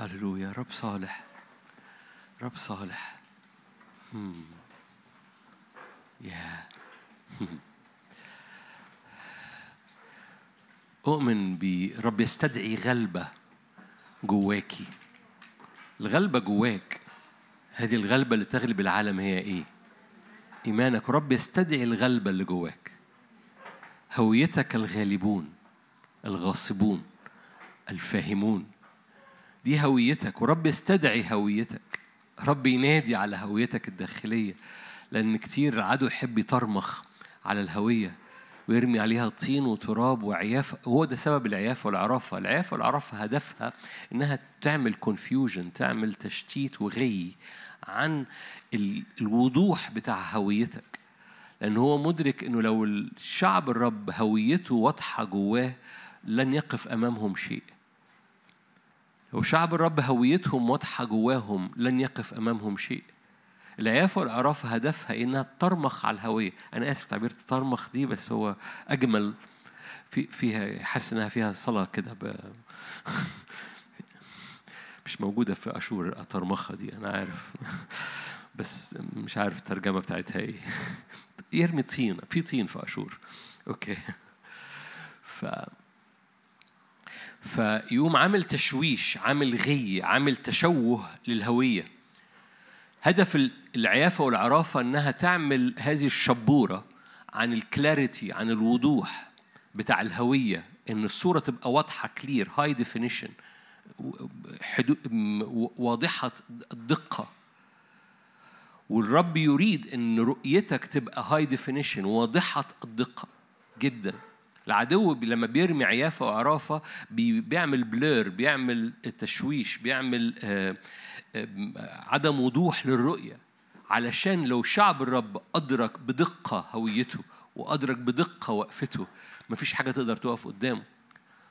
هللويا رب صالح رب صالح. يا هم. أؤمن برب يستدعي غلبة جواكي الغلبة جواك هذه الغلبة اللي تغلب العالم هي إيه؟ إيمانك رب يستدعي الغلبة اللي جواك هويتك الغالبون الغاصبون الفاهمون دي هويتك ورب يستدعي هويتك. رب ينادي على هويتك الداخلية لأن كتير العدو يحب يطرمخ على الهوية ويرمي عليها طين وتراب وعيافة هو ده سبب العيافة والعرافة. العيافة والعرافة هدفها إنها تعمل كونفيوجن تعمل تشتيت وغي عن ال- الوضوح بتاع هويتك. لأن هو مدرك إنه لو الشعب الرب هويته واضحة جواه لن يقف أمامهم شيء. لو شعب الرب هويتهم واضحة جواهم لن يقف أمامهم شيء. العيافة والعرافة هدفها إنها ترمخ على الهوية. أنا آسف تعبير ترمخ دي بس هو أجمل في فيها حاسس إنها فيها صلاة كده ب... مش موجودة في أشور الترمخة دي أنا عارف. بس مش عارف الترجمة بتاعتها إيه. يرمي طين في طين في أشور. okay. ف فيقوم عامل تشويش عامل غي عامل تشوه للهوية. هدف ال- العيافة والعرافة إنها تعمل هذه الشبورة عن ال clarity عن الوضوح بتاع الهوية إن الصورة تبقى واضحة clear high definition واضحة الدقة. والرب يريد إن رؤيتك تبقى high definition واضحة الدقة جدا. العدو لما بيرمي عيافة وعرافه بي- بيعمل blur بيعمل تشويش بيعمل آه، آه، عدم وضوح للرؤية. علشان لو شعب الرب أدرك بدقة هويته وأدرك بدقة وقفته مفيش حاجة تقدر تقف قدامه.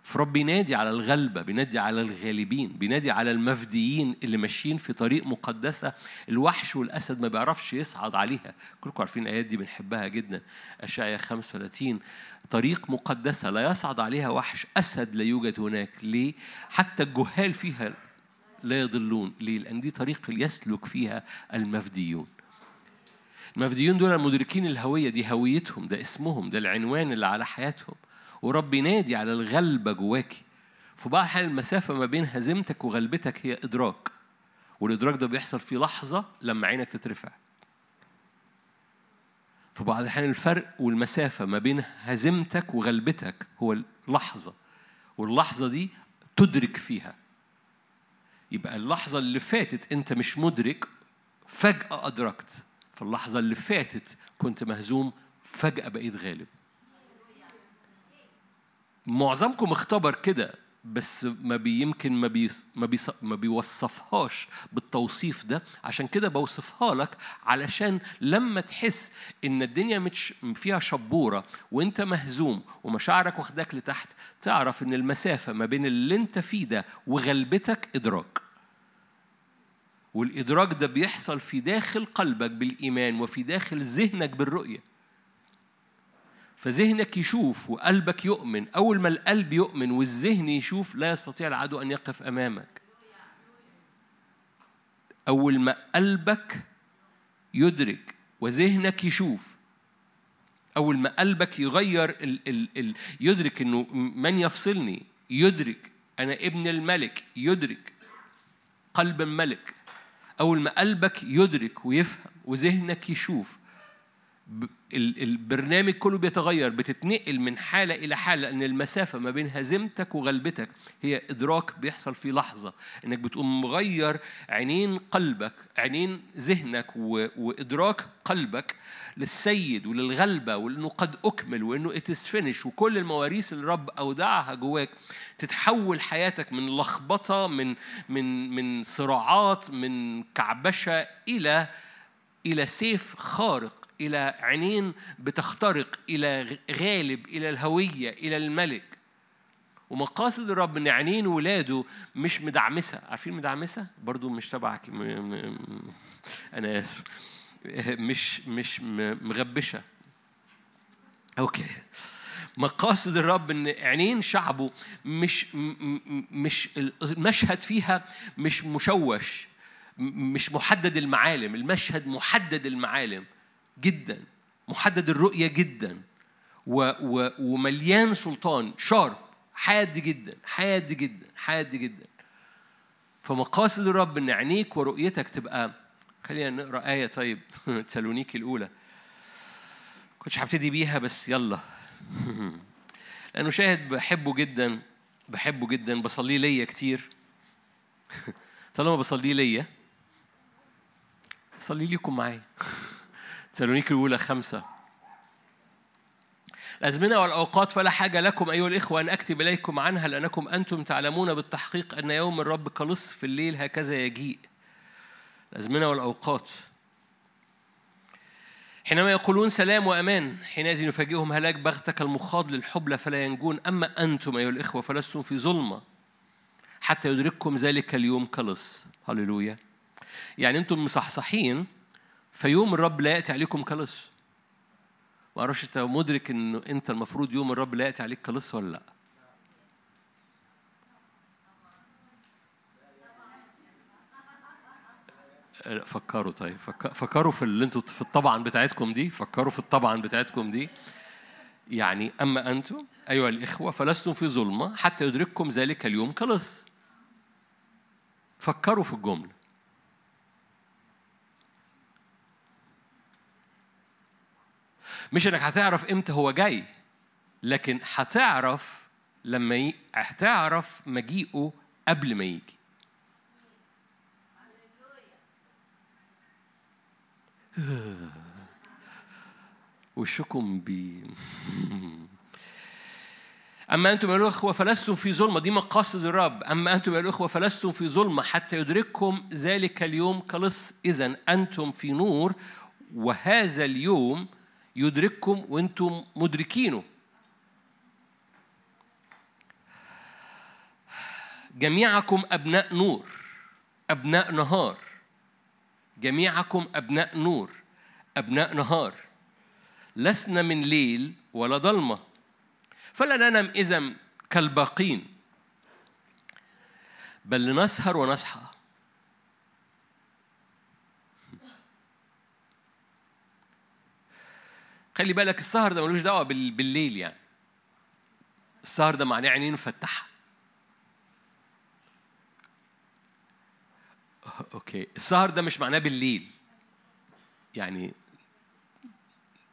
فرب بينادي على الغلبة بينادي على الغالبين بينادي على المفديين اللي ماشيين في طريق مقدسة الوحش والأسد ما بيعرفش يصعد عليها. كلكم عارفين الآيات دي بنحبها جدا. أشعيا 35 طريق مقدسة لا يصعد عليها وحش أسد لا يوجد هناك. ليه؟ حتى الجهال فيها لا يضلون. ليه؟ لأن دي طريق يسلك فيها المفديون. المفديون دول مدركين الهوية دي هويتهم ده اسمهم ده العنوان اللي على حياتهم. ورب ينادي على الغلبة جواكي في بعض الأحيان المسافة ما بين هزيمتك وغلبتك هي إدراك. والإدراك ده بيحصل في لحظة لما عينك تترفع. في بعض الأحيان الفرق والمسافة ما بين هزيمتك وغلبتك هو اللحظة. واللحظة دي تدرك فيها. يبقى اللحظة اللي فاتت أنت مش مدرك فجأة أدركت. في اللحظة اللي فاتت كنت مهزوم فجأة بقيت غالب. معظمكم اختبر كده بس ما بيمكن ما بيص ما, بيص ما بيوصفهاش بالتوصيف ده. عشان كده بوصفها لك علشان لما تحس إن الدنيا مش فيها شبورة وإنت مهزوم ومشاعرك واخداك لتحت تعرف إن المسافة ما بين اللي إنت فيه ده وغلبتك إدراك. والإدراك ده بيحصل في داخل قلبك بالإيمان وفي داخل ذهنك بالرؤية. فذهنك يشوف وقلبك يؤمن. أول ما القلب يؤمن والذهن يشوف لا يستطيع العدو أن يقف أمامك. أول ما قلبك يدرك وذهنك يشوف. أول ما قلبك يغير ال ال ال يدرك إنه من يفصلني؟ يدرك. أنا ابن الملك. يدرك. قلب الملك أول ما قلبك يدرك ويفهم وذهنك يشوف. البرنامج كله بيتغير بتتنقل من حالة إلى حالة لأن المسافة ما بين هزيمتك وغلبتك هي إدراك بيحصل في لحظة. إنك بتقوم مغير عينين قلبك عينين ذهنك وإدراك قلبك للسيد وللغلبة وإنه قد أكمل وإنه is finished وكل المواريث اللي الرب أودعها جواك تتحول حياتك من لخبطة من من من صراعات من كعبشة إلى إلى سيف خارق. إلى عينين بتخترق إلى غالب إلى الهوية إلى الملك. ومقاصد الرب إن عينين ولاده مش مدعمسة. عارفين مدعمسة؟ برضو مش تبعك. أنا آسف. مش مش مغبشة. أوكي. مقاصد الرب إن عينين شعبه مش مش المشهد فيها مش مشوش مش محدد المعالم. المشهد محدد المعالم. جدا محدد الرؤية جدا و و ومليان سلطان شارب حاد جدا حاد جدا حاد جدا. فمقاصد الرب إن عينيك ورؤيتك تبقى خلينا نقرأ آية طيب تسالونيكي الأولى. كنتش هبتدي بيها بس يلا. لأنه شاهد بحبه جدا بحبه جدا بصلي ليا كتير. طالما بصلي ليا صلي ليكم معايا. تسالونيكي الأولى خمسة. الأزمنة والأوقات فلا حاجة لكم أيها الإخوة أن أكتب إليكم عنها لأنكم أنتم تعلمون بالتحقيق أن يوم الرب في الليل هكذا يجيء. الأزمنة والأوقات. حينما يقولون سلام وأمان حينئذ يفاجئهم هلاك بغتك المخاض للحبلى فلا ينجون. أما أنتم أيها الإخوة فلستم في ظلمة حتى يدرككم ذلك اليوم كلص هللويا. يعني أنتم مصحصحين فيوم الرب لا يأتي عليكم كلص ما أعرفش أنت مدرك إنه أنت المفروض يوم الرب لا يأتي عليك كلص ولا لأ. فكروا طيب. فكروا في اللي أنتوا في الطبعا بتاعتكم دي. فكروا في الطبعا بتاعتكم دي. يعني أما أنتم أيها الإخوة فلستم في ظلمة حتى يدرككم ذلك اليوم كلص فكروا في الجملة. مش إنك هتعرف إمتى هو جاي لكن هتعرف لما ي... هتعرف مجيئه قبل ما يجي. وشكم بي. أما أنتم يا الأخوة فلستم في ظلمة دي مقاصد الرب. أما أنتم يا الأخوة فلستم في ظلمة حتى يدرككم ذلك اليوم كلص إذا أنتم في نور وهذا اليوم يدرككم وأنتم مدركينه. جميعكم أبناء نور أبناء نهار. جميعكم أبناء نور أبناء نهار. لسنا من ليل ولا ضلمة. فلا ننم إذا كالباقين. بل لنسهر ونصحى خلي بالك السهر ده ملوش دعوة بالليل يعني. السهر ده معناه عينين مفتحة. أوكي. السهر ده مش معناه بالليل. يعني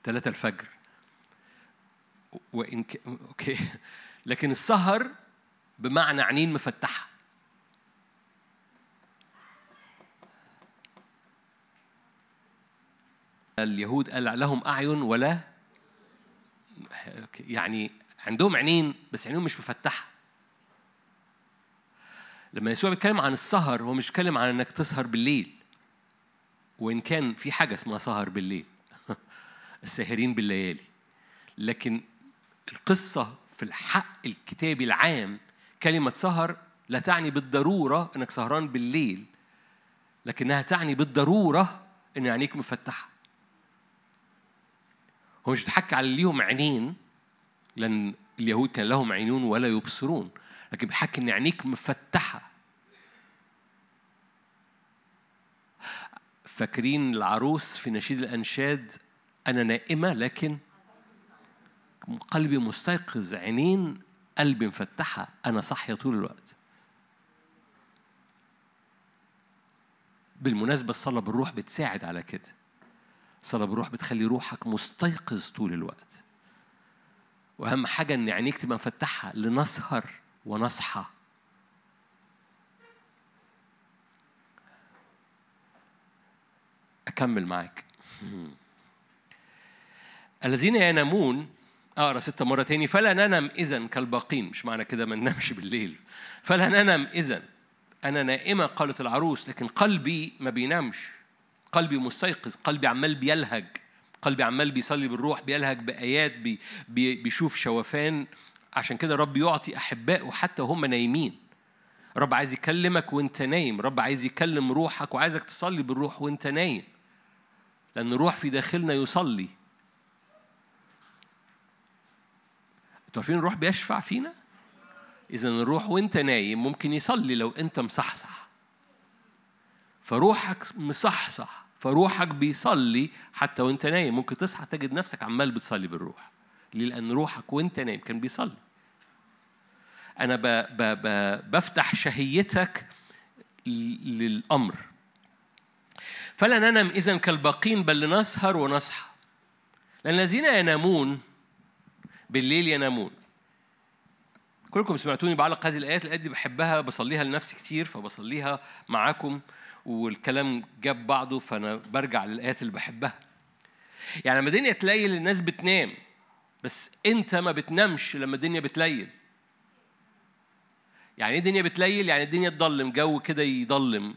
ثلاثة الفجر. وإن ك... أوكي. لكن السهر بمعنى عينين مفتحة. اليهود قال لهم أعين ولا يعني عندهم عينين بس عينيهم مش مفتحة. لما يسوع بيتكلم عن السهر هو مش بيتكلم عن إنك تسهر بالليل. وإن كان في حاجة اسمها سهر بالليل الساهرين بالليالي. لكن القصة في الحق الكتابي العام كلمة سهر لا تعني بالضرورة إنك سهران بالليل لكنها تعني بالضرورة إن عينيك مفتحة. هو مش بيتحكي على اللي ليهم عينين لأن اليهود كان لهم عينون ولا يبصرون لكن بيحكي إن عينيك مفتحة. فاكرين العروس في نشيد الأنشاد؟ أنا نائمة لكن قلبي مستيقظ عينين قلبي مفتحة. أنا صاحية طول الوقت. بالمناسبة الصلاة بالروح بتساعد على كده. الصلاه بالروح بتخلي روحك مستيقظ طول الوقت. وأهم حاجة إن عينيك تبقى مفتحة لنسهر ونصحى. أكمل معاك. الذين ينامون أقرأ ستة مرة تاني. فلا ننم إذا كالباقين. مش معنى كده ما ننامش بالليل. فلا ننم إذا أنا نائمة قالت العروس لكن قلبي ما بينامش. قلبي مستيقظ قلبي عمال بيلهج قلبي عمال بيصلي بالروح بيلهج بآيات بي بيشوف شوفان. عشان كده رب يعطي أحبائه حتى هم نايمين. رب عايز يكلمك وانت نايم رب عايز يكلم روحك وعايزك تصلي بالروح وانت نايم. لأن الروح في داخلنا يصلي. عارفين الروح بيشفع فينا؟ اذا الروح وانت نايم ممكن يصلي لو انت مصحصح. فروحك مصحصح. فروحك بيصلي حتى وانت نايم. ممكن تصحى تجد نفسك عمال بتصلي بالروح. ليه؟ لأن روحك وانت نايم كان بيصلي. أنا ب ب ب بفتح شهيتك للأمر. فلا ننم إذا كالباقين بل لنسهر ونصحى. لأن الذين ينامون بالليل ينامون. كلكم سمعتوني بعلق هذه الآيات الايات دي بحبها بصليها لنفسي كتير فبصليها معاكم. والكلام جاب بعضه فأنا برجع للآيات اللي بحبها. يعني لما الدنيا تليل الناس بتنام بس أنت ما بتنامش لما الدنيا بتليل. يعني إيه الدنيا بتليل؟ يعني الدنيا تضلم جو كده يضلم.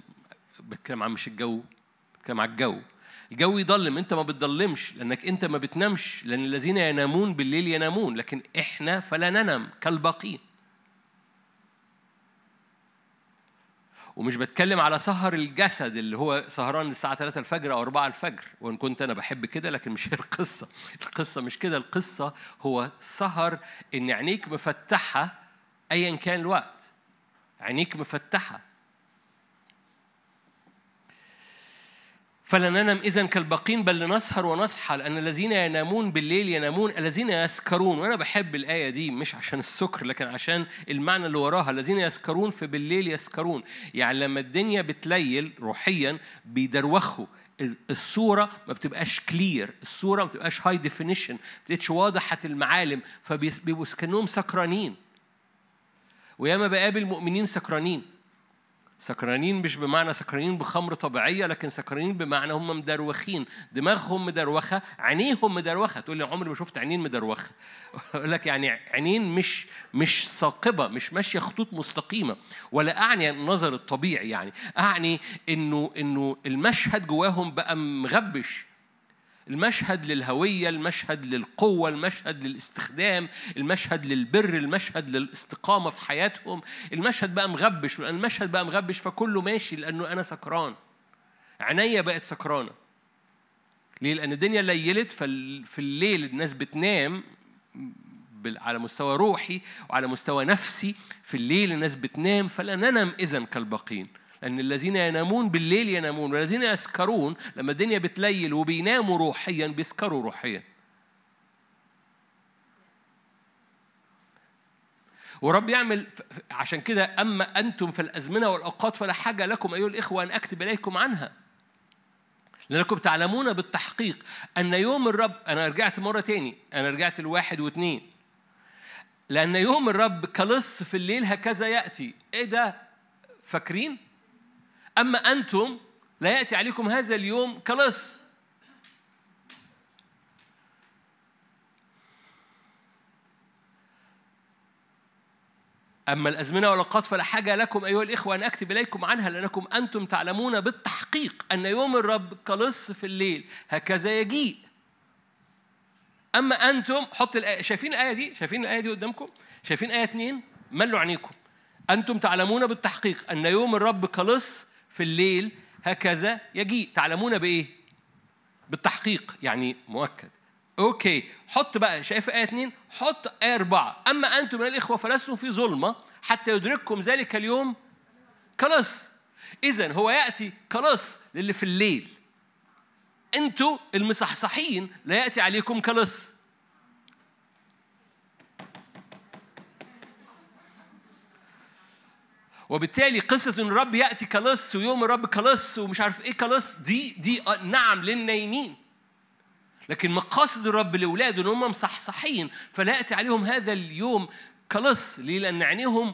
بتكلم عن مش الجو بتكلم عن الجو. الجو يضلم أنت ما بتضلمش لأنك أنت ما بتنامش لأن الذين ينامون بالليل ينامون لكن إحنا فلا ننام كالباقين. ومش بتكلم على سهر الجسد اللي هو سهران الساعة 3 الفجر أو 4 الفجر. وإن كنت أنا بحب كده لكن مش هي القصة. القصة مش كده. القصة هو سهر إن عينيك مفتحة أيا كان الوقت. عينيك مفتحة. فلا ننم إذا كالباقين بل لنسهر ونصحى لأن الذين ينامون بالليل ينامون الذين يسكرون. وأنا بحب الآية دي مش عشان السكر لكن عشان المعنى اللي وراها. الذين يسكرون في بالليل يسكرون. يعني لما الدنيا بتليل روحيا بيدروخوا. الصورة ما بتبقاش clear الصورة ما بتبقاش high definition ما بتبقاش واضحة المعالم فبيبقوا كانهم سكرانين. وياما بقابل مؤمنين سكرانين. سكرانين مش بمعنى سكرانين بخمر طبيعية لكن سكرانين بمعنى هم مدروخين. دماغهم مدروخة عينيهم مدروخة. تقول لي عمري ما شفت عينين مدروخة. أقول لك يعني عينين مش مش ثاقبة مش ماشية خطوط مستقيمة. ولا أعني النظر الطبيعي يعني. أعني إنه إنه المشهد جواهم بقى مغبش. المشهد للهوية المشهد للقوة المشهد للاستخدام المشهد للبر المشهد للاستقامة في حياتهم. المشهد بقى مغبش لأن المشهد بقى مغبش فكله ماشي لأنه أنا سكران. عينيا بقت سكرانة. ليه؟ لأن الدنيا ليلت في الليل الناس بتنام على مستوى روحي وعلى مستوى نفسي. في الليل الناس بتنام فلا ننم إذا كالباقين لأن الذين ينامون بالليل ينامون والذين يسكرون لما الدنيا بتليل وبيناموا روحيا بيسكروا روحيا. ورب يعمل عشان كده أما أنتم في الأزمنة والأوقات فلا حاجة لكم أيها الإخوة أن أكتب إليكم عنها. لأنكم تعلمون بالتحقيق أن يوم الرب أنا رجعت مرة تاني أنا رجعت لواحد واثنين. لأن يوم الرب كلص في الليل هكذا يأتي. إيه ده؟ فاكرين؟ أما أنتم لا يأتي عليكم هذا اليوم كلص أما الأزمنة والأوقات فلا حاجة لكم أيها الإخوة أن أكتب إليكم عنها لأنكم أنتم تعلمون بالتحقيق أن يوم الرب كلص في الليل هكذا يجيء. أما أنتم حط الآية شايفين الآية دي؟ شايفين الآية دي قدامكم؟ شايفين آية اتنين؟ ملوا عينيكم. أنتم تعلمون بالتحقيق أن يوم الرب كلص في الليل هكذا يجيء. تعلمون بإيه؟ بالتحقيق يعني مؤكد. أوكي حط بقى شايف آية اتنين؟ حط آية أربعة. أما أنتم من الإخوة فلستم في ظلمة حتى يدرككم ذلك اليوم. كلص إذا هو يأتي كلص للي في الليل. أنتوا المصحصحين لا يأتي عليكم كلص وبالتالي قصة إن الرب يأتي كلص ويوم الرب كلص ومش عارف إيه كلص دي دي نعم للنايمين لكن مقاصد الرب لأولاده إن هم مصحصحين فلا يأتي عليهم هذا اليوم كلص ليه؟ لأن عينيهم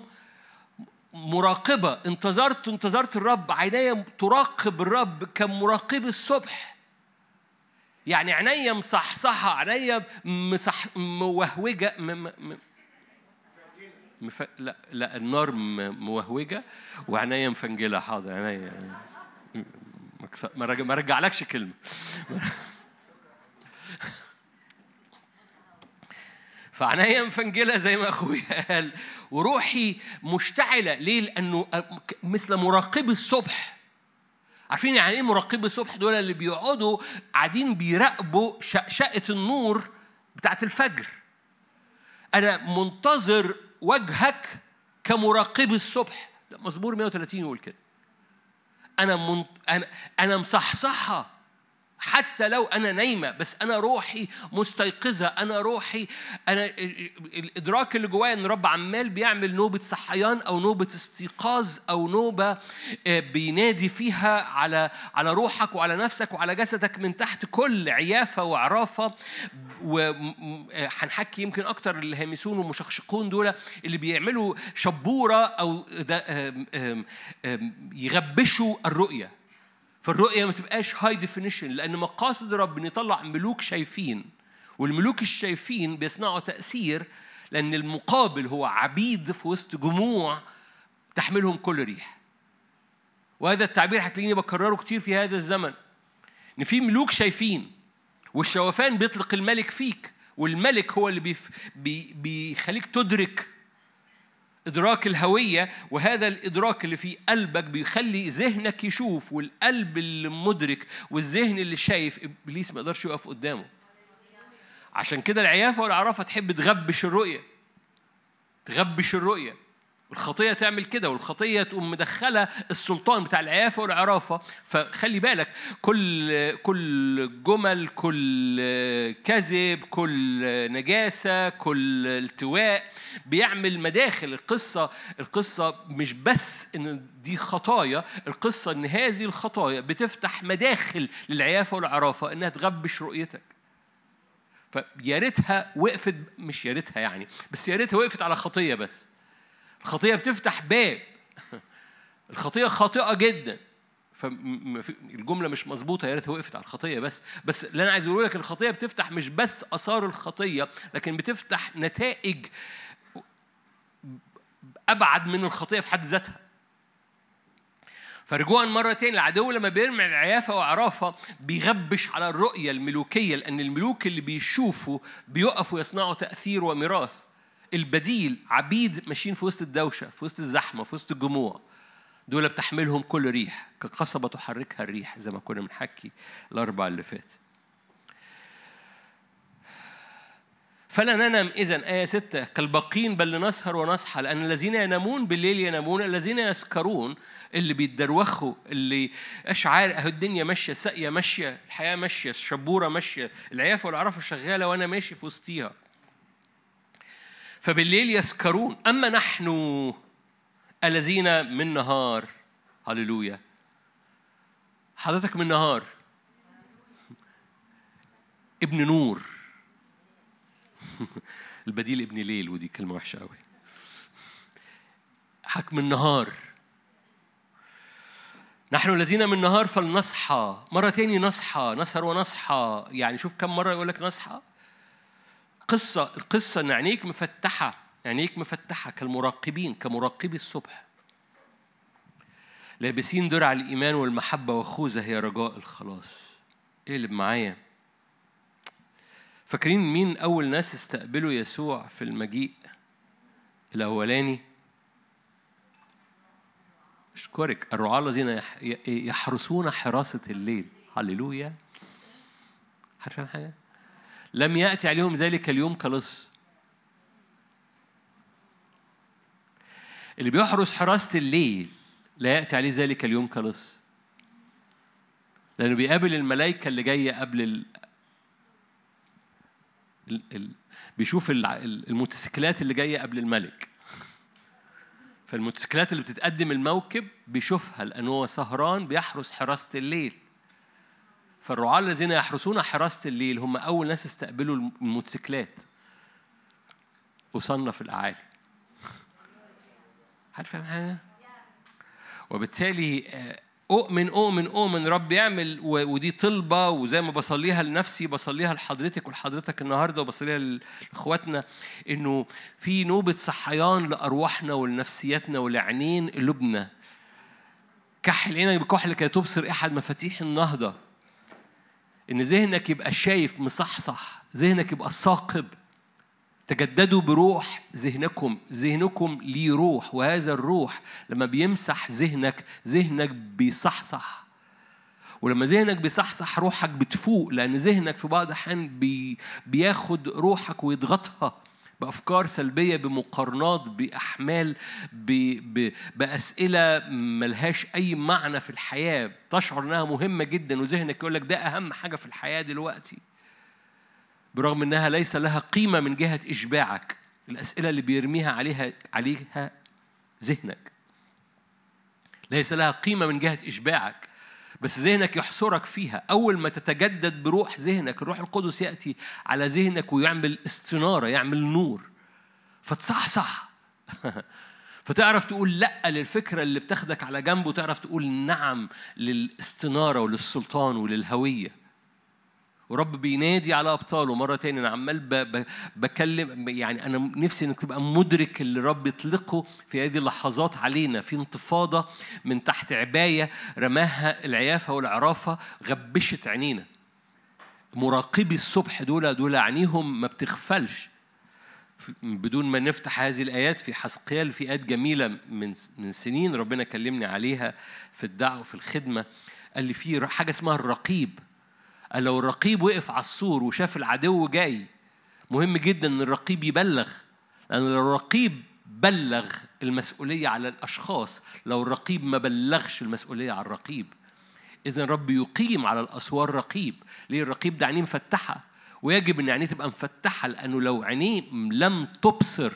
مراقبة انتظرت انتظرت الرب عينيا تراقب الرب كمراقب الصبح يعني عينيا مصحصحة عينيا مصح موهوجة م... م... مف... لا لا النار موهوجة وعناية مفنجلة. حاضر عناية ما رجع... ما رجعلكش كلمة. فعناية مفنجلة زي ما أخويا قال. وروحي مشتعلة. ليه؟ لأنه مثل مراقبي الصبح. عارفين يعني إيه مراقبي الصبح؟ دول اللي بيقعدوا قاعدين بيراقبوا شقشقة النور بتاعت الفجر. أنا منتظر وجهك كمراقب الصبح. مزمور 130 يقول كده. أنا من... أنا أنا مصحصحة حتى لو أنا نايمة بس أنا روحي مستيقظة أنا روحي أنا الإدراك اللي جوايا إن رب عمال بيعمل نوبة صحيان أو نوبة استيقاظ أو نوبة آه، بينادي فيها على على روحك وعلى نفسك وعلى جسدك من تحت كل عيافة وعرافة. وهنحكي يمكن أكتر الهامسون والمشخشقون دول اللي بيعملوا شبورة أو يغبشوا الرؤية. فالرؤية ما تبقاش هاي ديفينيشن لأن مقاصد الرب إن يطلع ملوك شايفين والملوك الشايفين بيصنعوا تأثير لأن المقابل هو عبيد في وسط جموع تحملهم كل ريح. وهذا التعبير هتلاقيني بكرره كتير في هذا الزمن إن في ملوك شايفين والشوفان بيطلق الملك فيك والملك هو اللي بيخليك تدرك إدراك الهوية وهذا الإدراك اللي في قلبك بيخلي ذهنك يشوف والقلب اللي مدرك والذهن اللي شايف. إبليس ما يقدرش يقف قدامه. عشان كده العيافة والعرافة تحب تغبش الرؤية. تغبش الرؤية. الخطية تعمل كده والخطية تقوم مدخلة السلطان بتاع العيافه والعرافة. فخلي بالك كل كل جمل كل كذب كل نجاسة كل التواء بيعمل مداخل. القصة القصة مش بس إن دي خطايا القصة إن هذه الخطايا بتفتح مداخل للعيافه والعرافة إنها تغبش رؤيتك. فيا ريتها وقفت مش يا ريتها يعني بس يا ريتها وقفت على خطية بس. الخطية بتفتح باب. الخطية خاطئة جدا. فالجملة مش مظبوطة يا ريت وقفت على الخطية بس. بس اللي أنا عايز أقوله لك الخطية بتفتح مش بس آثار الخطية لكن بتفتح نتائج أبعد من الخطية في حد ذاتها. فرجوعا مرة تاني العدو لما بيرمي العيافة وعرافة بيغبش على الرؤية الملوكية لأن الملوك اللي بيشوفوا بيقفوا يصنعوا تأثير وميراث. البديل عبيد ماشيين في وسط الدوشة في وسط الزحمة في وسط الجموع. دول بتحملهم كل ريح كقصبة تحركها الريح زي ما كنا بنحكي الأربع اللي فات. فلا ننم إذا آية ستة كالباقين بل نسهر ونصحى لأن الذين ينامون بالليل ينامون الذين يسكرون اللي بيتدروخوا اللي أشعار أهو الدنيا ماشية ساقية ماشية الحياة ماشية الشبورة ماشية العيافة والعرفة شغالة وأنا ماشي في وسطيها. فبالليل يسكرون. أما نحن الذين من نهار هللويا. حضرتك من نهار. ابن نور. البديل ابن ليل ودي كلمة وحشة قوي حكم النهار نحن الذين من نهار فلنصحى. مرة تاني نصحى نسهر ونصحى. يعني شوف كم مرة يقول لك نصحى. قصة القصة إن عينيك مفتحة عينيك مفتحة كالمراقبين كمراقبي الصبح. لابسين درع الإيمان والمحبة وخوذة هي رجاء الخلاص. اقلب معايا. فاكرين مين أول ناس استقبلوا يسوع في المجيء؟ الأولاني. أشكرك. الرعاة الذين يحرسون حراسة الليل. هللويا. عارفين حاجة؟ لم يأتي عليهم ذلك اليوم كلص. اللي بيحرس حراسة الليل لا يأتي عليه ذلك اليوم كلص. لأنه بيقابل الملائكة اللي جاية قبل ال... ال... ال... بيشوف الموتوسيكلات اللي جاية قبل الملك. فالموتوسيكلات اللي بتتقدم الموكب بيشوفها لأنه هو سهران بيحرس حراسة الليل. فالرعاة الذين يحرسون حراسة الليل هم أول ناس استقبلوا الموتوسيكلات. وصلنا في الأعالي. عارف فاهم حاجة؟ وبالتالي آه، أؤمن أؤمن أؤمن رب يعمل ودي طلبة وزي ما بصليها لنفسي بصليها لحضرتك ولحضرتك النهاردة وبصليها لإخواتنا إنه في نوبة صحيان لأرواحنا ولنفسياتنا ولعينين قلوبنا. كحل عينك بكحل كي تبصر أحد مفاتيح النهضة. إن ذهنك يبقى شايف مصحصح ذهنك يبقى ثاقب. تجددوا بروح ذهنكم ذهنكم ليه روح وهذا الروح لما بيمسح ذهنك ذهنك بيصحصح. ولما ذهنك بيصحصح روحك بتفوق لأن ذهنك في بعض الأحيان بي بياخد روحك ويضغطها. بأفكار سلبية بمقارنات بأحمال ب... ب... بأسئلة ملهاش أي معنى في الحياة. تشعر إنها مهمة جدا وذهنك يقول لك ده أهم حاجة في الحياة دلوقتي. برغم إنها ليس لها قيمة من جهة إشباعك الأسئلة اللي بيرميها عليها عليها ذهنك. ليس لها قيمة من جهة إشباعك. بس ذهنك يحصرك فيها. أول ما تتجدد بروح ذهنك الروح القدس يأتي على ذهنك ويعمل استنارة يعمل نور. فتصحصح. فتعرف تقول لأ للفكرة اللي بتاخدك على جنب وتعرف تقول نعم للاستنارة وللسلطان وللهوية. ورب بينادي على أبطاله. مرة تاني أنا عمال بكلم يعني أنا نفسي إنك تبقى مدرك اللي رب يطلقه في هذه اللحظات علينا. في انتفاضة من تحت عباية رماها العيافة والعرافة غبشت عينينا. مراقبي الصبح دول دول عينيهم ما بتغفلش. بدون ما نفتح هذه الآيات في حسقيال في آيات جميلة من من سنين ربنا كلمني عليها في الدعوة في الخدمة. قال لي في حاجة اسمها الرقيب. قال لو الرقيب وقف على السور وشاف العدو جاي مهم جدا إن الرقيب يبلغ لأن لو الرقيب بلغ المسؤولية على الأشخاص لو الرقيب ما بلغش المسؤولية على الرقيب. إذا رب يقيم على الأسوار رقيب. ليه الرقيب ده عينيه مفتحة؟ ويجب إن عينيه تبقى مفتحة لأنه لو عينيه لم تبصر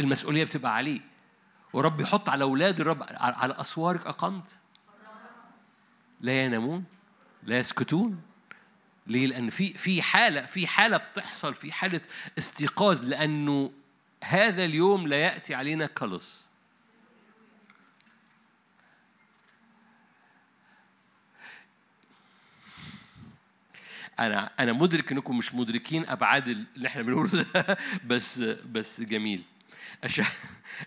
المسؤولية بتبقى عليه. ورب يحط على أولاد الرب على أسوارك أقمت؟ لا ينامون لا يسكتون. ليه؟ لأن في في حالة في حالة بتحصل في حالة استيقاظ لأنه هذا اليوم لا يأتي علينا كلص. أنا أنا مدرك إنكم مش مدركين أبعاد اللي إحنا بنقوله ده بس بس جميل.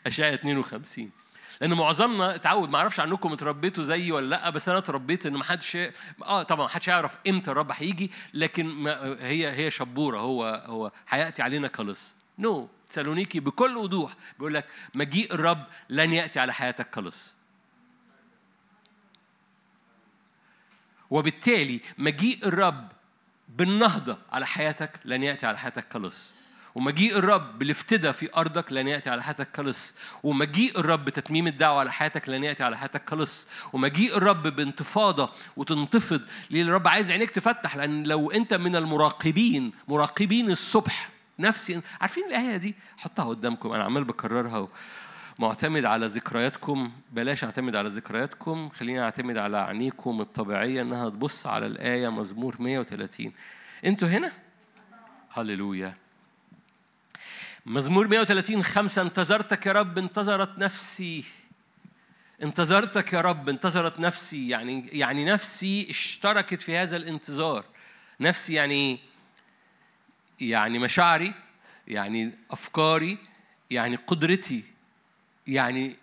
أشعة 52 لأن معظمنا اتعود ما أعرفش عنكم اتربيتوا زيي ولا لأ بس أنا اتربيت إن ما حدش آه طبعا ما حدش يعرف إمتى الرب هيجي لكن ما هي هي شبورة هو هو هياتي علينا كلص نو no. تسالونيكي بكل وضوح بيقول لك مجيء الرب لن يأتي على حياتك كلص وبالتالي مجيء الرب بالنهضة على حياتك لن يأتي على حياتك كلص ومجيء الرب بالافتداء في أرضك لن يأتي على حياتك كلص ومجيء الرب بتتميم الدعوة على حياتك لن يأتي على حياتك كلص ومجيء الرب بانتفاضة وتنتفض. ليه؟ الرب عايز عينيك تفتح لأن لو أنت من المراقبين مراقبين الصبح نفسي عارفين الآية دي؟ حطها قدامكم أنا عمال بكررها معتمد على ذكرياتكم. بلاش أعتمد على ذكرياتكم خليني أعتمد على عينيكم الطبيعية إنها تبص على الآية مزمور 130 أنتوا هنا؟ هللويا. مزمور 130 خمسة انتظرتك يا رب انتظرت نفسي. انتظرتك يا رب انتظرت نفسي. يعني يعني نفسي اشتركت في هذا الانتظار. نفسي يعني يعني مشاعري يعني أفكاري يعني قدرتي. يعني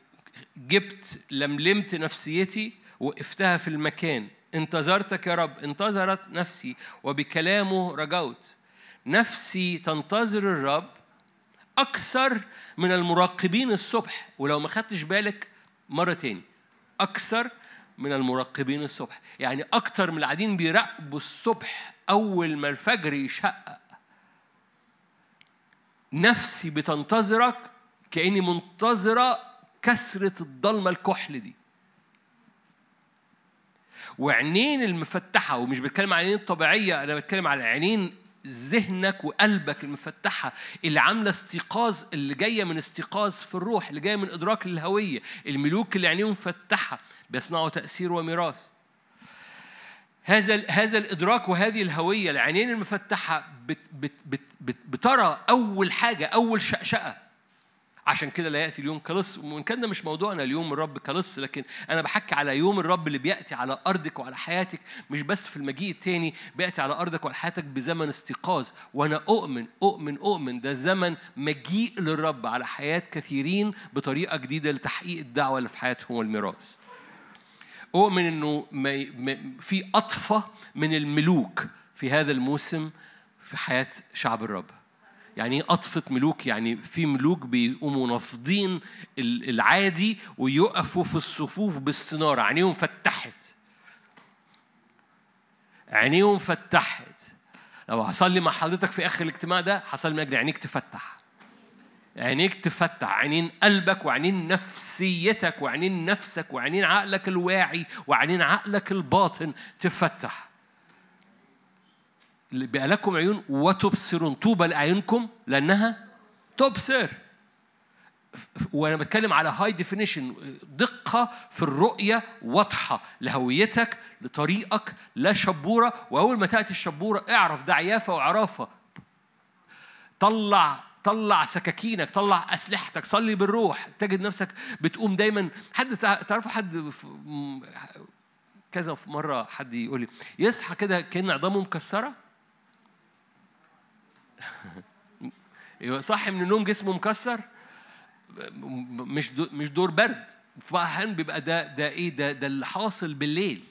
جبت لملمت نفسيتي وقفتها في المكان. انتظرتك يا رب انتظرت نفسي وبكلامه رجوت. نفسي تنتظر الرب أكثر من المراقبين الصبح. ولو ما خدتش بالك مرة تاني أكثر من المراقبين الصبح. يعني أكثر من القاعدين بيراقبوا الصبح أول ما الفجر يشقق. نفسي بتنتظرك كأني منتظرة كسرة الضلمة الكحل دي. وعينين المفتحة ومش بتكلم عن العينين الطبيعية أنا بتكلم على العينين ذهنك وقلبك المفتحة اللي عاملة استيقاظ اللي جاية من استيقاظ في الروح اللي جاية من إدراك للهوية الملوك اللي عينيهم مفتحة بيصنعوا تأثير وميراث. هذا هذا الإدراك وهذه الهوية العينين المفتحة بت بت بت بت بترى أول حاجة أول شقشقة عشان كده لا يأتي اليوم كلص. وإن كان ده مش موضوعنا اليوم الرب كلص لكن أنا بحكي على يوم الرب اللي بيأتي على أرضك وعلى حياتك مش بس في المجيء التاني بيأتي على أرضك وعلى حياتك بزمن استيقاظ. وأنا أؤمن أؤمن أؤمن ده زمن مجيء للرب على حياة كثيرين بطريقة جديدة لتحقيق الدعوة اللي في حياتهم والميراث. أؤمن إنه في أطفى من الملوك في هذا الموسم في حياة شعب الرب. يعني إيه أطفة ملوك؟ يعني في ملوك بيقوموا نافضين العادي ويقفوا في الصفوف باستنارة عينيهم فتحت. عينيهم فتحت. لو هصلي مع حضرتك في آخر الاجتماع ده هصلي من أجل عينيك تفتح. عينيك تفتح. عينين قلبك وعينين نفسيتك وعينين نفسك وعينين عقلك الواعي وعينين عقلك الباطن تفتح. بقى لكم عيون وتبصرون. طوبى لأعينكم لأنها تبصر. وأنا بتكلم على هاي ديفينيشن دقة في الرؤية واضحة لهويتك لطريقك لا شبورة. وأول ما تأتي الشبورة اعرف ده عيافة وعرافة. طلع طلع سكاكينك طلع أسلحتك صلي بالروح. تجد نفسك بتقوم دايما. حد تعرفوا حد كذا مرة حد يقول لي يصحى كده كان عظامه مكسرة؟ صاحي من النوم جسمه مكسر مش مش دور برد. في احيان بيبقى ده ده إيه؟ ده ده اللي حاصل بالليل.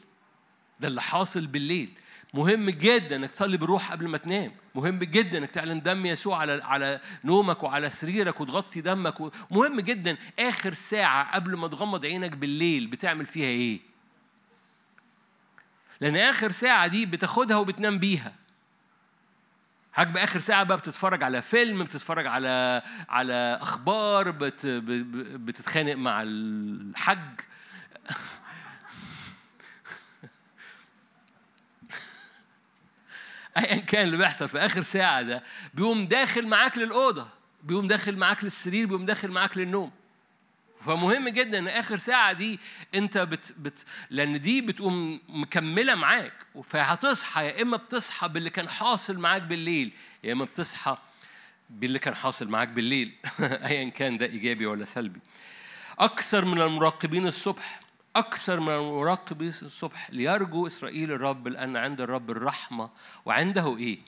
ده اللي حاصل بالليل. مهم جدا إنك تصلي بالروح قبل ما تنام. مهم جدا إنك تعلن دم يسوع على على نومك وعلى سريرك وتغطي دمك مهم جدا آخر ساعة قبل ما تغمض عينك بالليل بتعمل فيها إيه؟ لأن آخر ساعة دي بتاخدها وبتنام بيها. حضرتك بآخر ساعة بقى بتتفرج على فيلم بتتفرج على على أخبار بت بتتخانق مع الحج ايا كان اللي بيحصل في آخر ساعة ده بيقوم داخل معاك للأوضة بيقوم داخل معاك للسرير بيقوم داخل معاك للنوم. فمهم جدا إن آخر ساعة دي أنت بت, بت لأن دي بتقوم مكملة معاك فهتصحى يا إما بتصحى باللي كان حاصل معاك بالليل يا إما بتصحى باللي كان حاصل معاك بالليل ايا كان ده إيجابي ولا سلبي أكثر من المراقبين الصبح أكثر من المراقبين الصبح ليرجو إسرائيل الرب لأن عند الرب الرحمة وعنده إيه؟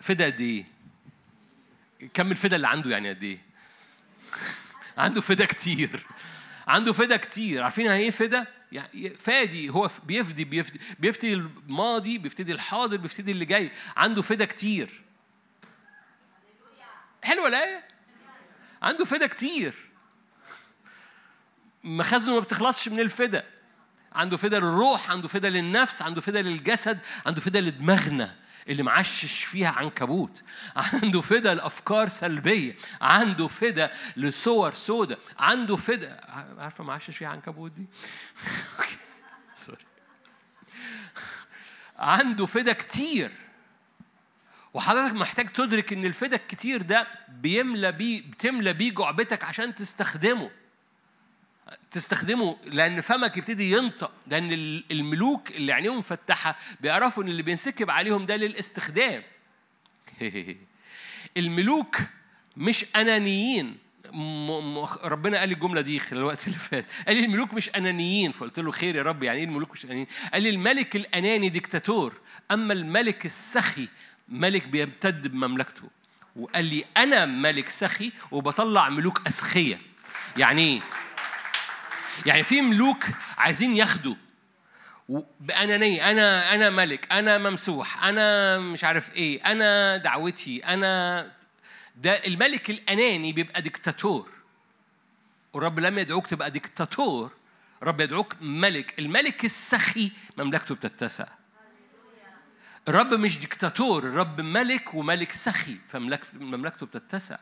فدا قد إيه؟ كم الفدا اللي عنده يعني قد إيه؟ عنده فدا كتير. عنده فدا كتير. عارفين يعني إيه فدا؟ يعني فادي هو بيفدي بيفدي بيفدي الماضي بيفدي الحاضر بيفدي اللي جاي. عنده فدا كتير. حلوة الآية؟ عنده فدا كتير. مخازنه ما بتخلصش من الفدا. عنده فدا للروح عنده فدا للنفس عنده فدا للجسد عنده فدا لدماغنا. اللي معشش فيها عنكبوت. عنده فدا لأفكار سلبية. عنده فدا لصور سودة. عنده فدا عارفة معشش فيها عنكبوت دي؟ سوري عنده فدا كتير. وحضرتك محتاج تدرك إن الفدا الكتير ده بيملى بيه بتملى بيه جعبتك عشان تستخدمه. تستخدمه لأن فمك يبتدي ينطق لأن الملوك اللي عينيهم مفتحه بيعرفوا إن اللي بينسكب عليهم ده للاستخدام. الملوك مش أنانيين. ربنا قال لي الجملة دي خلال الوقت اللي فات. قال لي الملوك مش أنانيين فقلت له خير يا رب يعني إيه الملوك مش أنانيين؟ قال لي الملك الأناني ديكتاتور أما الملك السخي ملك بيمتد بمملكته. وقال لي أنا ملك سخي وبطلع ملوك أسخية. يعني إيه؟ يعني في ملوك عايزين ياخدوا. بأنانية أنا أنا ملك أنا ممسوح أنا مش عارف إيه أنا دعوتي أنا ده الملك الأناني بيبقى ديكتاتور والرب لم يدعوك تبقى ديكتاتور الرب يدعوك ملك. الملك السخي مملكته بتتسع. الرب مش ديكتاتور الرب ملك وملك سخي فمملكته بتتسع.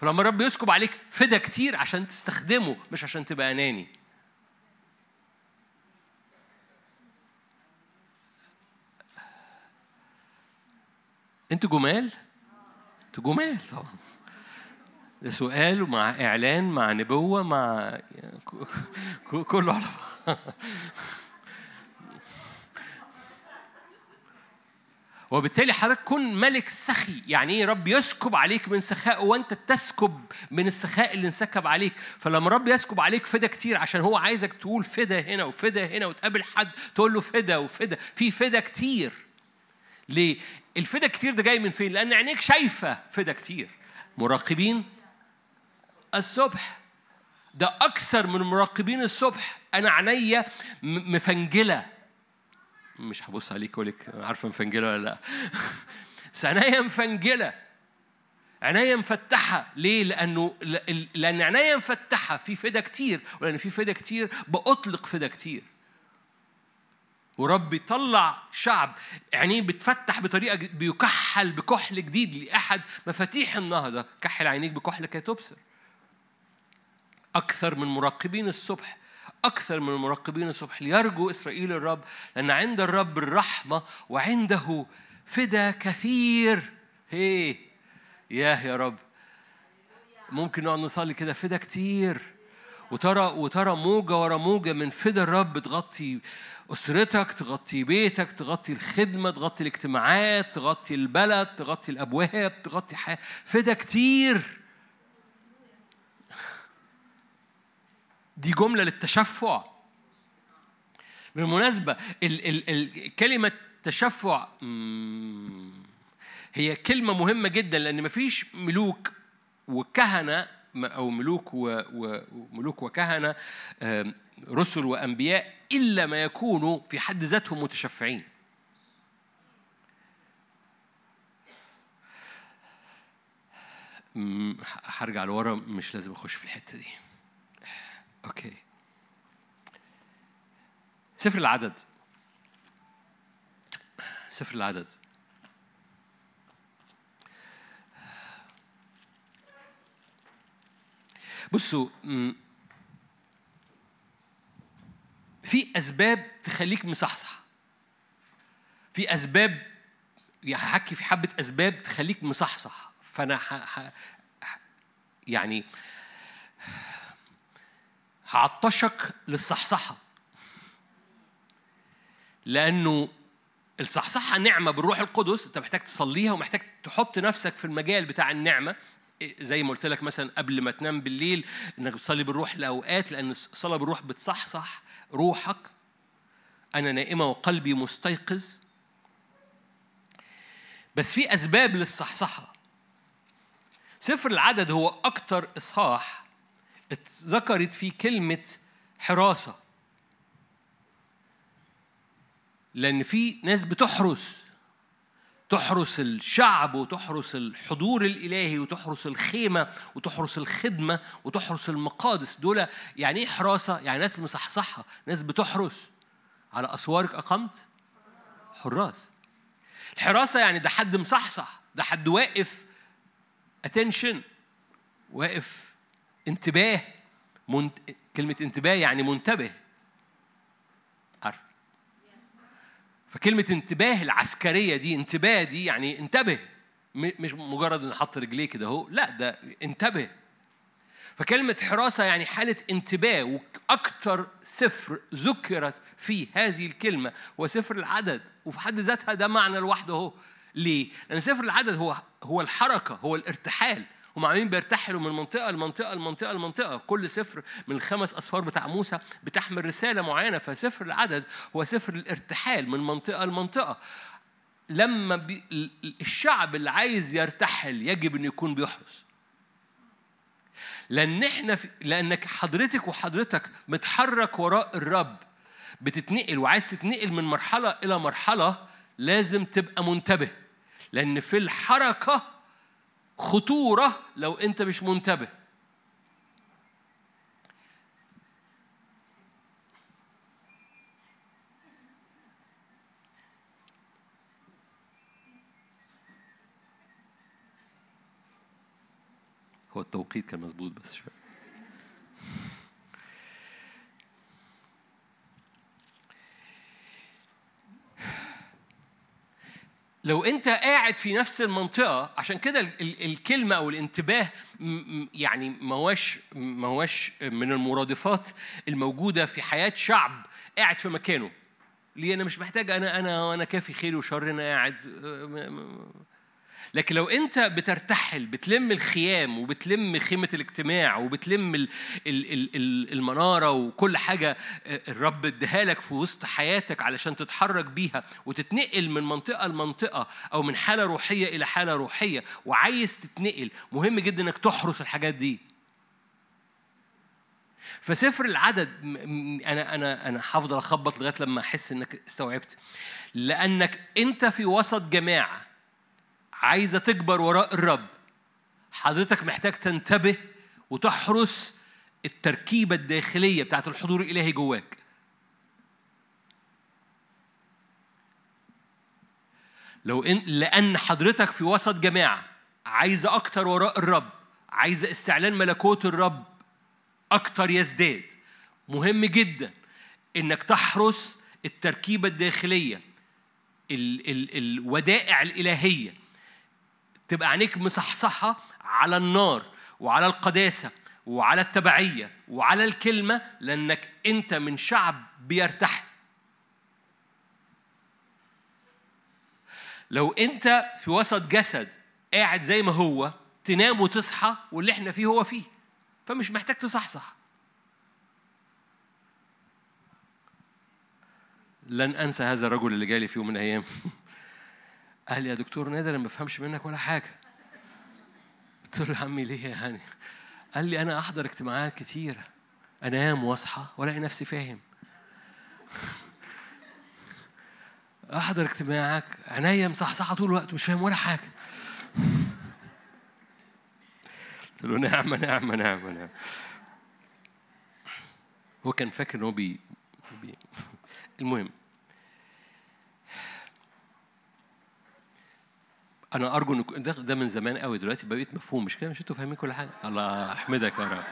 فلما الرب يسكب عليك فدا كتير عشان تستخدمه مش عشان تبقى أناني. أنتوا جمال؟ أنتوا جمال طبعا. ده سؤال ومع إعلان مع نبوة مع كله على بعض وبالتالي حضرتك كن ملك سخي. يعني إيه؟ رب يسكب عليك من سخاء وأنت تسكب من السخاء اللي انسكب عليك. فلما رب يسكب عليك فدا كتير عشان هو عايزك تقول فدا هنا وفدا هنا وتقابل حد تقول له فدا وفدا. في فدا كتير. ليه؟ الفدا كتير ده جاي من فين؟ لأن عينيك شايفة فدا كتير. مراقبين الصبح. ده أكثر من مراقبين الصبح. أنا عينيا مفنجلة. مش هبص عليك أقول لك عارفة مفنجلة ولا لأ. بس عينيا مفنجلة. عينيا مفتحة. ليه؟ لأنه لأن عينيا مفتحة. في فدا كتير. ولأن في فدا كتير بأطلق فدا كتير. ورب يطلع شعب. عينيه بتفتح بطريقة بيكحل بكحل جديد لأحد مفاتيح النهضة. كحل عينيك بكحل كي تبصر. أكثر من مراقبين الصبح. أكثر من المراقبين الصبح. ليرجو إسرائيل الرب لأن عند الرب الرحمة وعنده فدا كثير. هي ياه يا رب. ممكن نقعد نصلي كده. فدا كتير. وترى وترى موجة ورا موجة من فدا الرب تغطي أسرتك تغطي بيتك تغطي الخدمة تغطي الاجتماعات تغطي البلد تغطي الأبواب تغطي حياة فدا كتير. دي جملة للتشفع. بالمناسبة ال ال ال كلمة تشفع هي كلمة مهمة جدا لأن مفيش ملوك وكهنة أو ملوك وملوك وكهنة رسل وأنبياء إلا ما يكونوا في حد ذاتهم متشفعين. هرجع لورا مش لازم أخش في الحتة دي. أوكي. سفر العدد. سفر العدد. بصوا في أسباب تخليك مصحصح. في أسباب هحكي في حبة أسباب تخليك مصحصح. فأنا ح... ح... يعني هعطشك للصحصحة. لأنه الصحصحة نعمة بالروح القدس أنت محتاج تصليها ومحتاج تحط نفسك في المجال بتاع النعمة. زي ما قلت لك مثلا قبل ما تنام بالليل إنك بتصلي بالروح لأوقات لأن الصلاه بالروح بتصحصح روحك. أنا نائمة وقلبي مستيقظ. بس في أسباب للصحصحة. سفر العدد هو أكتر إصحاح اتذكرت فيه كلمة حراسة. لأن في ناس بتحرس. تحرس الشعب وتحرس الحضور الإلهي وتحرس الخيمة وتحرس الخدمة وتحرس المقادس. دول يعني إيه حراسة؟ يعني ناس مصحصحة ناس بتحرس. على أسوارك أقمت؟ حراس. الحراسة يعني ده حد مصحصح ده حد واقف attention واقف انتباه منت... كلمة انتباه يعني منتبه. عارف؟ فكلمة انتباه العسكرية دي انتباه دي يعني انتبه. مش مجرد إن حط رجليه كده أهو لا ده انتبه. فكلمة حراسة يعني حالة انتباه وأكثر سفر ذكرت في هذه الكلمة هو سفر العدد وفي حد ذاتها ده معنى لوحده أهو. ليه؟ لأن سفر العدد هو هو الحركة هو الارتحال. هم عاملين بيرتحلوا من منطقة لمنطقة لمنطقة لمنطقة. كل سفر من الخمس أسفار بتاع موسى بتحمل رسالة معينة. فسفر العدد هو سفر الارتحال من منطقة لمنطقة. لما بي الشعب اللي عايز يرتحل يجب أن يكون بيحرس. لأن إحنا في لأنك حضرتك وحضرتك متحرك وراء الرب. بتتنقل وعايز تتنقل من مرحلة إلى مرحلة لازم تبقى منتبه. لأن في الحركة خطورة لو أنت مش منتبه. هو التوقيت كان مظبوط بس شوية. لو انت قاعد في نفس المنطقة عشان كده الكلمة أو الانتباه يعني ما هوش ما هوش من المرادفات الموجودة في حياة شعب قاعد في مكانه. ليه؟ أنا مش محتاج أنا أنا أنا كافي خير وشر أنا قاعد لكن لو انت بترتحل بتلم الخيام وبتلم خيمة الاجتماع وبتلم المنارة وكل حاجة الرب اداها لك في وسط حياتك علشان تتحرك بيها وتتنقل من منطقة لمنطقة أو من حالة روحية إلى حالة روحية وعايز تتنقل مهم جدا إنك تحرس الحاجات دي. فسفر العدد أنا أنا أنا هفضل أخبط لغاية لما أحس إنك استوعبت. لأنك أنت في وسط جماعة عايزة تكبر وراء الرب. حضرتك محتاج تنتبه وتحرس التركيبة الداخلية بتاعت الحضور الإلهي جواك. لو إن لأن حضرتك في وسط جماعة عايزة أكتر وراء الرب عايزة استعلان ملكوت الرب أكتر يزداد مهم جدا إنك تحرس التركيبة الداخلية ال ال الودائع الإلهية تبقى عينيك مصحصحة على النار وعلى القداسة وعلى التبعية وعلى الكلمة لأنك أنت من شعب بيرتحل. لو أنت في وسط جسد قاعد زي ما هو تنام وتصحى واللي إحنا فيه هو فيه فمش محتاج تصحصح. لن أنسى هذا الرجل اللي جالي في يوم من الأيام. قال لي يا دكتور نادر أنا ما بفهمش منك ولا حاجة. قلت له يا عمي ليه يعني؟ قال لي أنا احضر اجتماعات كتيرة. أنام وأصحى وألاقي نفسي فاهم. أحضر اجتماعك عينيا مصحصحة طول الوقت مش فاهم ولا حاجة. قلت له نعمه نعمه نعمه نعمه هو كان فاكر إن هو بي المهم. أنا أرجو ان ده, ده من زمان قوي دلوقتي بقيت مفهوم. مش كده؟ مش أنتوا فاهمين كل حاجة؟ الله احمدك يا رب.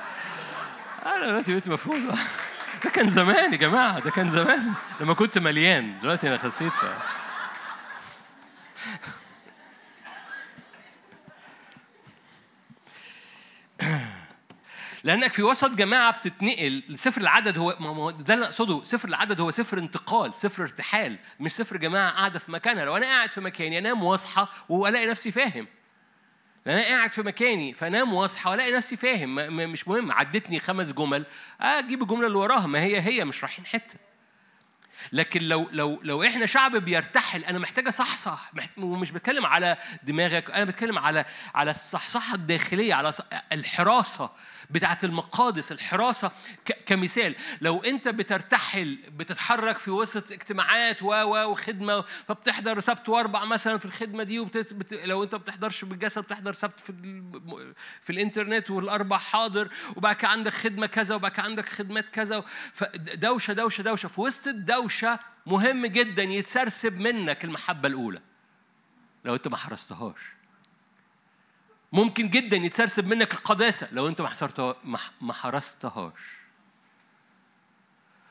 أنا دلوقتي بقيت مفهوم. ده كان زمان يا جماعة ده كان زمان. لما كنت مليان دلوقتي أنا خسيت ف لأنك في وسط جماعة بتتنقل. سفر العدد هو ده اللي أقصده. سفر العدد هو سفر انتقال سفر ارتحال مش سفر جماعة قاعدة في مكانها. لو أنا قاعد في مكاني أنام واصحى وألاقي نفسي فاهم. أنا قاعد في مكاني فأنام واصحى وألاقي نفسي فاهم. مش مهم. عدتني خمس جمل أجيب الجملة اللي وراها. ما هي هي مش رايحين حتة. لكن لو لو لو إحنا شعب بيرتحل أنا محتاج أصحصح. ومش بتكلم على دماغك أنا بتكلم على على الصحصحة الداخلية على الحراسة. بتاعه المقادس الحراسة كمثال. لو انت بترتحل بتتحرك في وسط اجتماعات و وخدمة فبتحضر سبت واربع مثلا في الخدمة دي وبتت... بت... لو ما بتحضرش بالجسد بتحضر سبت في ال... في الانترنت والأربع حاضر كده عندك خدمة كذا كده عندك خدمات كذا فدوشه دوشة دوشة في وسط الدوشة مهم جدا يتسرسب منك المحبة الأولى. لو انت ما حرستهاش ممكن جدا يتسرسب منك القداسة. لو أنت ما حرستهاش.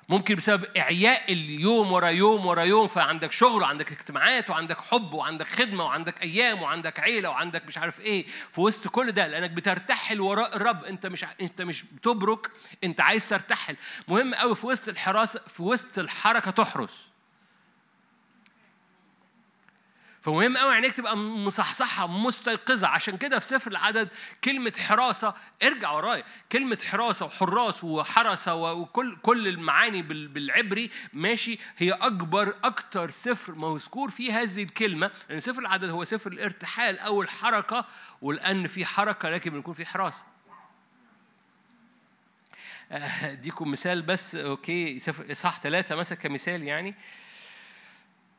ممكن بسبب إعياء اليوم ورا يوم ورا يوم فعندك شغل وعندك اجتماعات وعندك حب وعندك خدمة وعندك أيام وعندك عيلة وعندك مش عارف إيه. في وسط كل ده لأنك بترتحل وراء الرب. أنت مش أنت مش بتبرك أنت عايز ترتحل. مهم قوي في وسط الحراسة في وسط الحركة تحرس. فمهم قوي عينيك تبقى مصحصحة مستيقظة. عشان كده في سفر العدد كلمة حراسة ارجع ورايا. كلمة حراسة وحراس وحرسة وكل كل المعاني بالعبري ماشي؟ هي أكبر أكتر سفر مذكور فيه هذه الكلمة. لأن يعني سفر العدد هو سفر الارتحال أو الحركة ولان في حركة لكن بيكون في حراسه اديكم مثال بس. أوكي. صح ثلاثة مثلا كمثال يعني.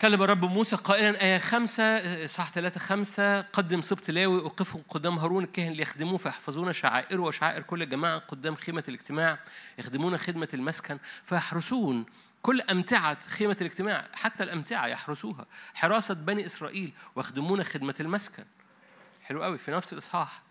كلم الرب موسى قائلا آية خمسة صح ثلاثة خمسة قدم سبط لاوي أوقفهم قدام هارون الكاهن ليخدموه فيحفظون شعائره وشعائر كل الجماعة قدام خيمة الاجتماع يخدمون خدمة المسكن فيحرسون كل أمتعة خيمة الاجتماع حتى الأمتعة يحرسوها. حراسة بني إسرائيل ويخدمون خدمة المسكن. حلو قوي في نفس الإصحاح.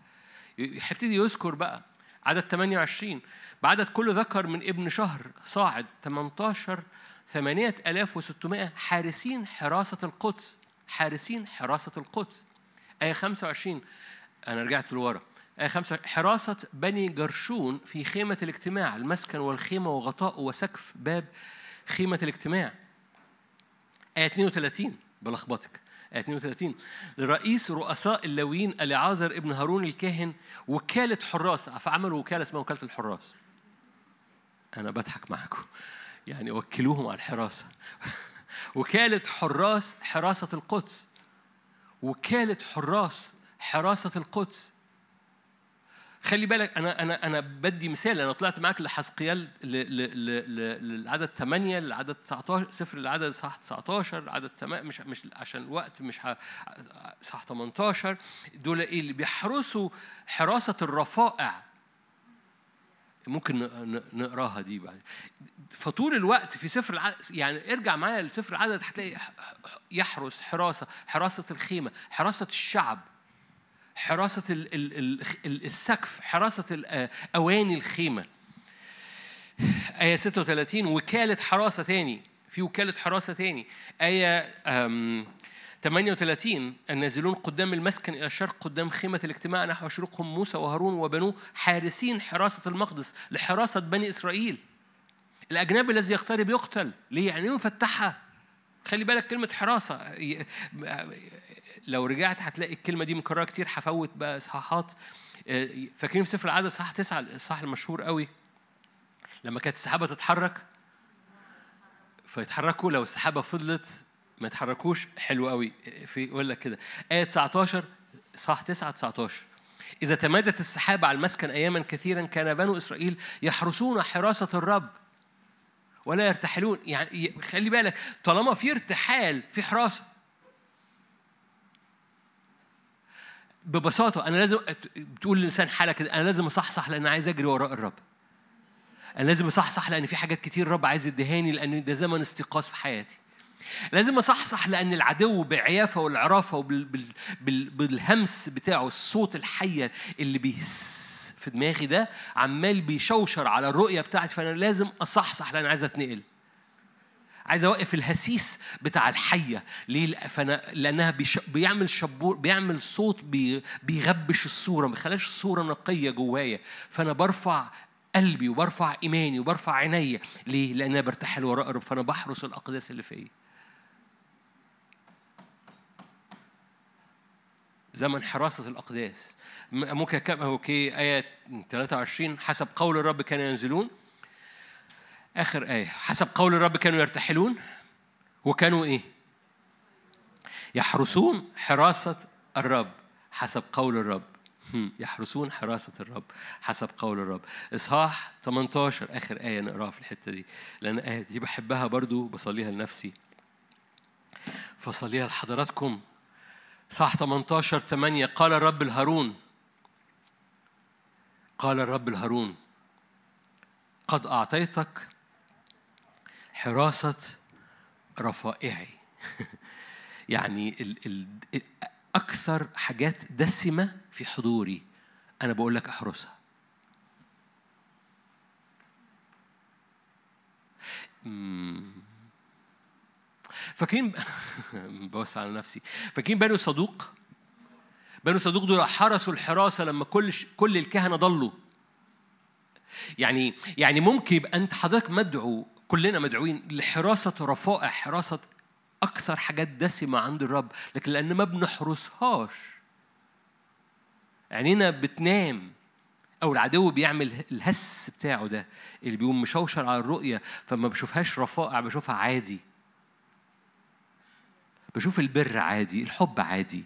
يبتدي يذكر بقى عدد 28 بعدد كل ذكر من ابن شهر صاعد 18 ثمانية ألاف وستمائة حارسين حراسة القدس. حارسين حراسة القدس. آية 25 أنا رجعت لورا. آية 5 حراسة بني جرشون في خيمة الاجتماع المسكن والخيمة وغطاء وسقف باب خيمة الاجتماع. آية 32 بلخبطك. آية 32 لرئيس رؤساء اللاويين أليعازر ابن هارون الكاهن وكالة حراس. فعملوا وكالة اسمها وكالة الحراس. أنا بضحك معاكم. يعني وكلوهم على الحراسة. وكالة حراس حراسة القدس. وكالة حراس حراسة القدس. خلي بالك أنا أنا أنا بدي مثال. أنا طلعت معاك لحزقيال للعدد 8 للعدد 19 صفر للعدد صح 19 العدد 8 مش مش عشان الوقت مش صح 18 دول إيه؟ اللي بيحرسوا حراسة الرفائع. ممكن نقراها دي بعد فطول الوقت في سفر العدد يعني ارجع معايا لسفر العدد هتلاقي يحرس حراسة حراسة الخيمة حراسة الشعب حراسة السقف حراسة أواني الخيمة. آية 36 وكالة حراسة تاني في وكالة حراسة تاني. آية 38 النازلون قدام المسكن إلى الشرق قدام خيمة الاجتماع نحو شروقهم موسى وهارون وبنوه حارسين حراسة المقدس لحراسة بني إسرائيل. الأجنبي الذي يقترب يقتل ليه؟ يعني مفتحة خلي بالك كلمة حراسة. لو رجعت هتلاقي الكلمة دي مكررة كتير هفوت بقى إصحاحات. فاكرين في سفر العدد صح تسعة؟ الإصحاح المشهور قوي. لما كانت السحابة تتحرك فيتحركوا لو السحابة فضلت ما يتحركوش حلو قوي. في يقول لك كده. آية 19 صح 9 19 إذا تمادت السحابة على المسكن أياما كثيرا كان بنو إسرائيل يحرسون حراسة الرب ولا يرتحلون. يعني خلي بالك طالما في ارتحال في حراسة. ببساطة أنا لازم بتقول للإنسان حالة كده أنا لازم أصحصح لأن عايز أجري وراء الرب. أنا لازم أصحصح لأن في حاجات كتير الرب عايز يديهاني لأن ده زمن استيقاظ في حياتي. لازم اصحصح لأن العدو بعيافه والعرافه وبالهمس بتاعه الصوت الحية اللي بيهس في دماغي ده عمال بيشوشر على الرؤية بتاعتي فأنا لازم اصحصح لأن عايز أتنقل. عايز أوقف الهسيس بتاع الحية. ليه؟ فأنا لأنها بيش... بيعمل شبور بيعمل صوت بي... بيغبش الصورة ما بيخليش الصورة نقية جوايا. فأنا برفع قلبي وبرفع إيماني وبرفع عينيا. ليه؟ لأن أنا برتحل وراء رب فأنا بحرس الأقداس اللي فيا. زمن حراسة الأقداس. ممكن كم أوكي آية 23 حسب قول الرب كانوا ينزلون. آخر آية حسب قول الرب كانوا يرتحلون. وكانوا إيه؟ يحرسون حراسة الرب حسب قول الرب. يحرسون حراسة الرب حسب قول الرب. إصحاح 18 آخر آية نقراها في الحتة دي. لأن الآية دي بحبها برضو بصليها لنفسي. فصليها لحضراتكم. صح 18 8 قال الرب الهارون قال الرب الهارون قد أعطيتك حراسة رفائعي. يعني ال ال أكثر حاجات دسمة في حضوري أنا بقول لك أحرسها. فاكرين بوسع على نفسي. فاكرين بنو صدوق؟ بنو صدوق دول حرسوا الحراسة لما كل كل الكهنة ضلوا. يعني يعني ممكن يبقى أنت حضرتك مدعو كلنا مدعوين لحراسة رفائع حراسة أكثر حاجات دسمة عند الرب لكن لأن ما بنحرسهاش. عينينا بتنام. أو العدو بيعمل الهس بتاعه ده اللي بيقوم مشوشر على الرؤية فما بشوفهاش رفائع بشوفها عادي. بشوف البر عادي الحب عادي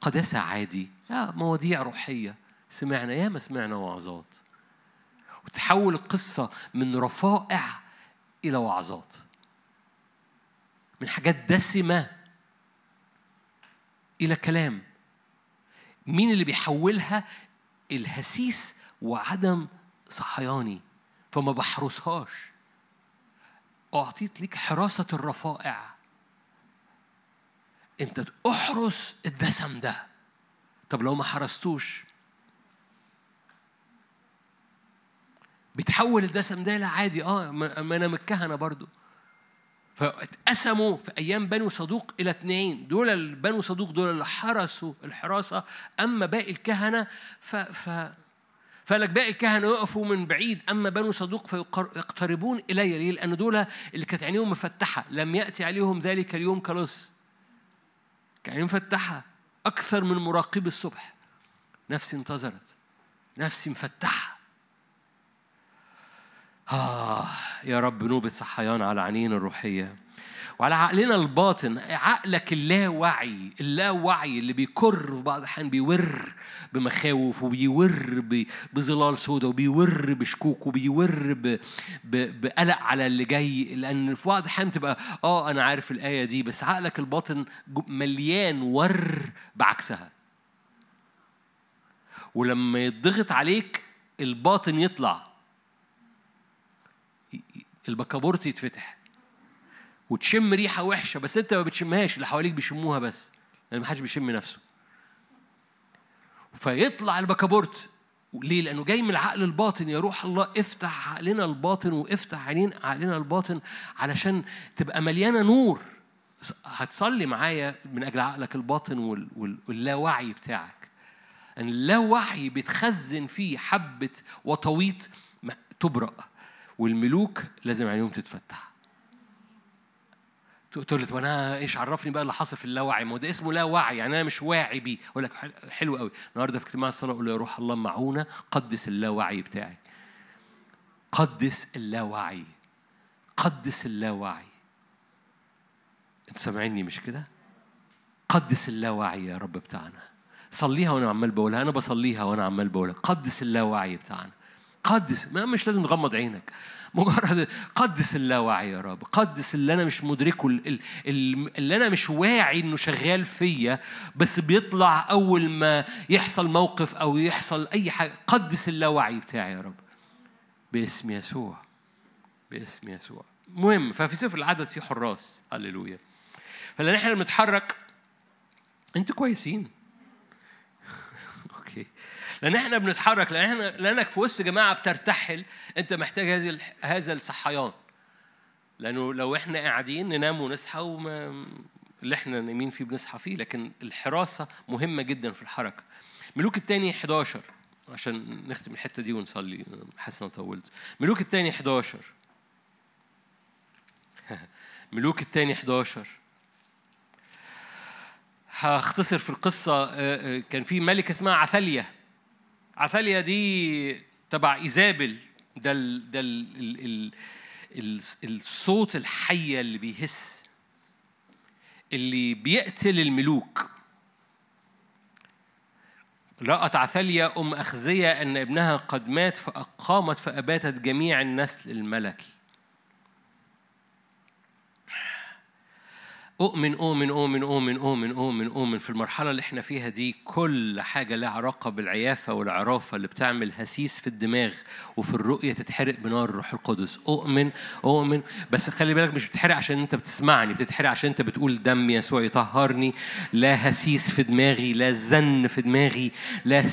قداسة عادي يا مواضيع روحية. سمعنا ياما سمعنا وعظات. وتحول القصة من رفائع إلى وعظات. من حاجات دسمة إلى كلام. مين اللي بيحولها؟ الهسيس وعدم صحياني. فما بحرسهاش أعطيت لك حراسة الرفائع. انت احرس الدسم ده. طب لو ما حرستوش. بيتحول الدسم ده لعادي آه ما أنا من الكهنه برضو. فاتقسموا في أيام بنو صدوق إلى اثنين دول بنو صدوق دول اللي حرسوا الحراسة. أما باقي الكهنة ف, ف فلك باقي الكهنة يقفوا من بعيد. أما بنو صدوق فيقتربون إلي ليه؟ لأن دول اللي كانت عينيهم مفتحة. لم يأتي عليهم ذلك اليوم كلص كان مفتحة أكثر من مراقب الصبح. نفسي انتظرت نفسي مفتحة. آه يا رب نوبة صحيان على عينين الروحية. وعلى عقلنا الباطن عقلك اللاوعي اللاوعي اللي بيفكر في بعض الأحيان بينور بمخاوف وبيور بظلال سوداء وبيور بشكوك وبيور بقلق على اللي جاي لأن في بعض الأحيان تبقى آه أنا عارف الآية دي بس عقلك الباطن مليان ور بعكسها. ولما يضغط عليك الباطن يطلع البكابورت يتفتح. وتشم ريحة وحشة بس أنت ما بتشمهاش اللي حواليك بيشموها بس لأن ما حدش بيشم نفسه. فيطلع البكابورت. ليه؟ لأنه جاي من العقل الباطن. يا روح الله افتح عقلنا الباطن وافتح عينين عقلنا الباطن علشان تبقى مليانة نور. هتصلي معايا من أجل عقلك الباطن واللاوعي بتاعك. أن اللاوعي بتخزن فيه حبة وطويط تبرأ. والملوك لازم عينيهم تتفتح. تقول طب أنا إيش عرفني بقى اللي حصل في اللاوعي؟ ما هو ده اسمه لا وعي يعني أنا مش واعي بيه. أقول لك حلو قوي النهارده في اجتماع الصلاة أقول له يا روح الله معونة قدس اللاوعي بتاعي قدس اللاوعي. قدس اللاوعي. انت سامعيني مش كده؟ قدس اللاوعي يا رب بتاعنا. صليها وأنا عمال بقولها. أنا بصليها وأنا عمال بقولها. قدس اللاوعي بتاعنا. قدس ما مش لازم تغمض عينك. مجرد قدس اللاوعي يا رب. قدس اللي أنا مش مدركه اللي أنا مش واعي إنه شغال فيا بس بيطلع أول ما يحصل موقف أو يحصل أي حاجة. قدس اللاوعي بتاعي يا رب. باسم يسوع. باسم يسوع. مهم. ففي سفر العدد في حراس. هللويا. فلأن إحنا بنتحرك أنتوا كويسين. أوكي. لأن إحنا بنتحرك لأن إحنا لأنك في وسط جماعة بترتحل أنت محتاج هذه هذا الصحيان. لأنه لو إحنا قاعدين ننام ونصحى وما اللي إحنا نايمين فيه بنصحى فيه لكن الحراسة مهمة جدا في الحركة. ملوك الثاني 11 عشان نختم الحتة دي ونصلي حاسس أنا طولت. ملوك الثاني 11 ملوك الثاني 11 هختصر في القصة كان في ملكة اسمها عثاليا عثاليا دي تبع إيزابل ده ال ده ال ال ال الصوت الحية اللي بيهس اللي بيقتل الملوك. رأت عثاليا أم أخزية أن ابنها قد مات فأقامت فأباتت جميع النسل الملكي. أؤمن أؤمن أؤمن أؤمن أؤمن أؤمن أؤمن في المرحلة اللي إحنا فيها دي كل حاجة لها علاقة بالعيافة والعرافة اللي بتعمل هسيس في الدماغ وفي الرؤية تتحرق بنار الروح القدس. أؤمن أؤمن. بس خلي بالك مش بتتحرق عشان أنت بتسمعني بتتحرق عشان أنت بتقول دم يسوع يطهرني لا هسهسة في دماغي لا زن في دماغي لا